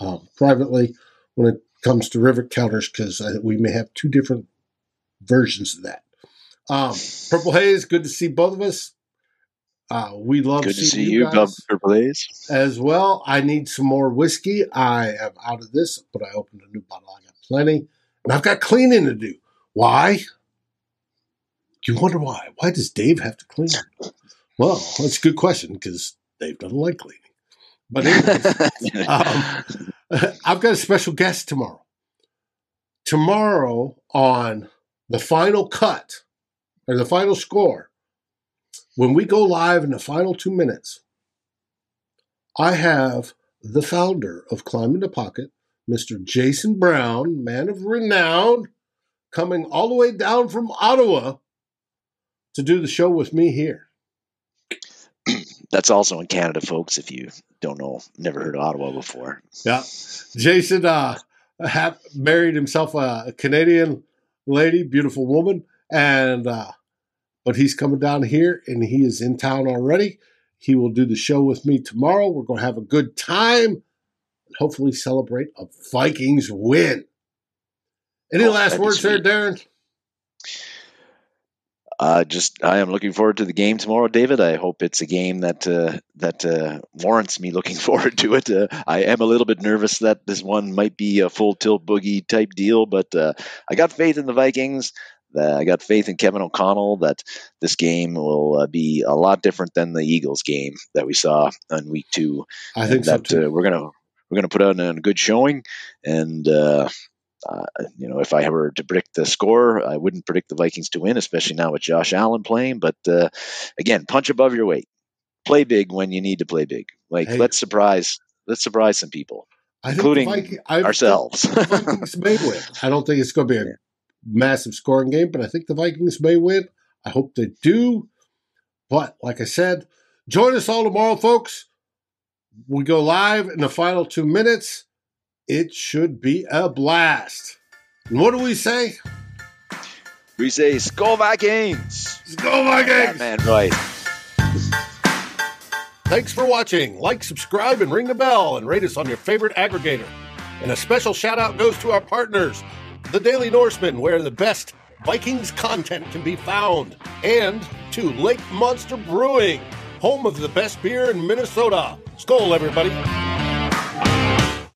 um, privately when it comes to rivet counters because we may have two different versions of that. Um, Purple Haze, good to see both of us. Uh, we love Good to see you, guys Purple as well. I need some more whiskey. I am out of this, but I opened a new bottle. I got plenty, and I've got cleaning to do. Why? You wonder why? Why does Dave have to clean? Well, that's a good question because Dave doesn't like cleaning. But anyways, um, I've got a special guest tomorrow. Tomorrow on the final cut or the final score when we go live in the final two minutes, I have the founder of Climbing the Pocket, Mr. Jason Brown, man of renown, coming all the way down from Ottawa to do the show with me here. That's also in Canada, folks. If you don't know, never heard of Ottawa before. Yeah, Jason uh, have married himself a Canadian lady, beautiful woman, and uh, but he's coming down here and he is in town already. He will do the show with me tomorrow. We're going to have a good time and hopefully celebrate a Vikings win. Any oh, last words there, Darren? Uh, just I am looking forward to the game tomorrow, David. I hope it's a game that uh, that uh, warrants me looking forward to it. Uh, I am a little bit nervous that this one might be a full tilt boogie type deal, but uh, I got faith in the Vikings. Uh, I got faith in Kevin O'Connell that this game will uh, be a lot different than the Eagles game that we saw on week two. I think that so uh, we're gonna we're gonna put on a good showing, and uh, uh, you know if I were to predict the score, I wouldn't predict the Vikings to win, especially now with Josh Allen playing. But uh, again, punch above your weight, play big when you need to play big. Like hey. let's surprise let's surprise some people. I including Viking, ourselves. Win. I don't think it's going to be a massive scoring game, but I think the Vikings may win. I hope they do. But like I said, join us all tomorrow, folks. We go live in the final two minutes. It should be a blast. And what do we say? We say Skol Vikings. Skol Vikings. Man, right. Thanks for watching. Like, subscribe, and ring the bell, and rate us on your favorite aggregator. And a special shout out goes to our partners the Daily Norseman, where the best Vikings content can be found, and to Lake Monster Brewing, home of the best beer in Minnesota. Skol, everybody.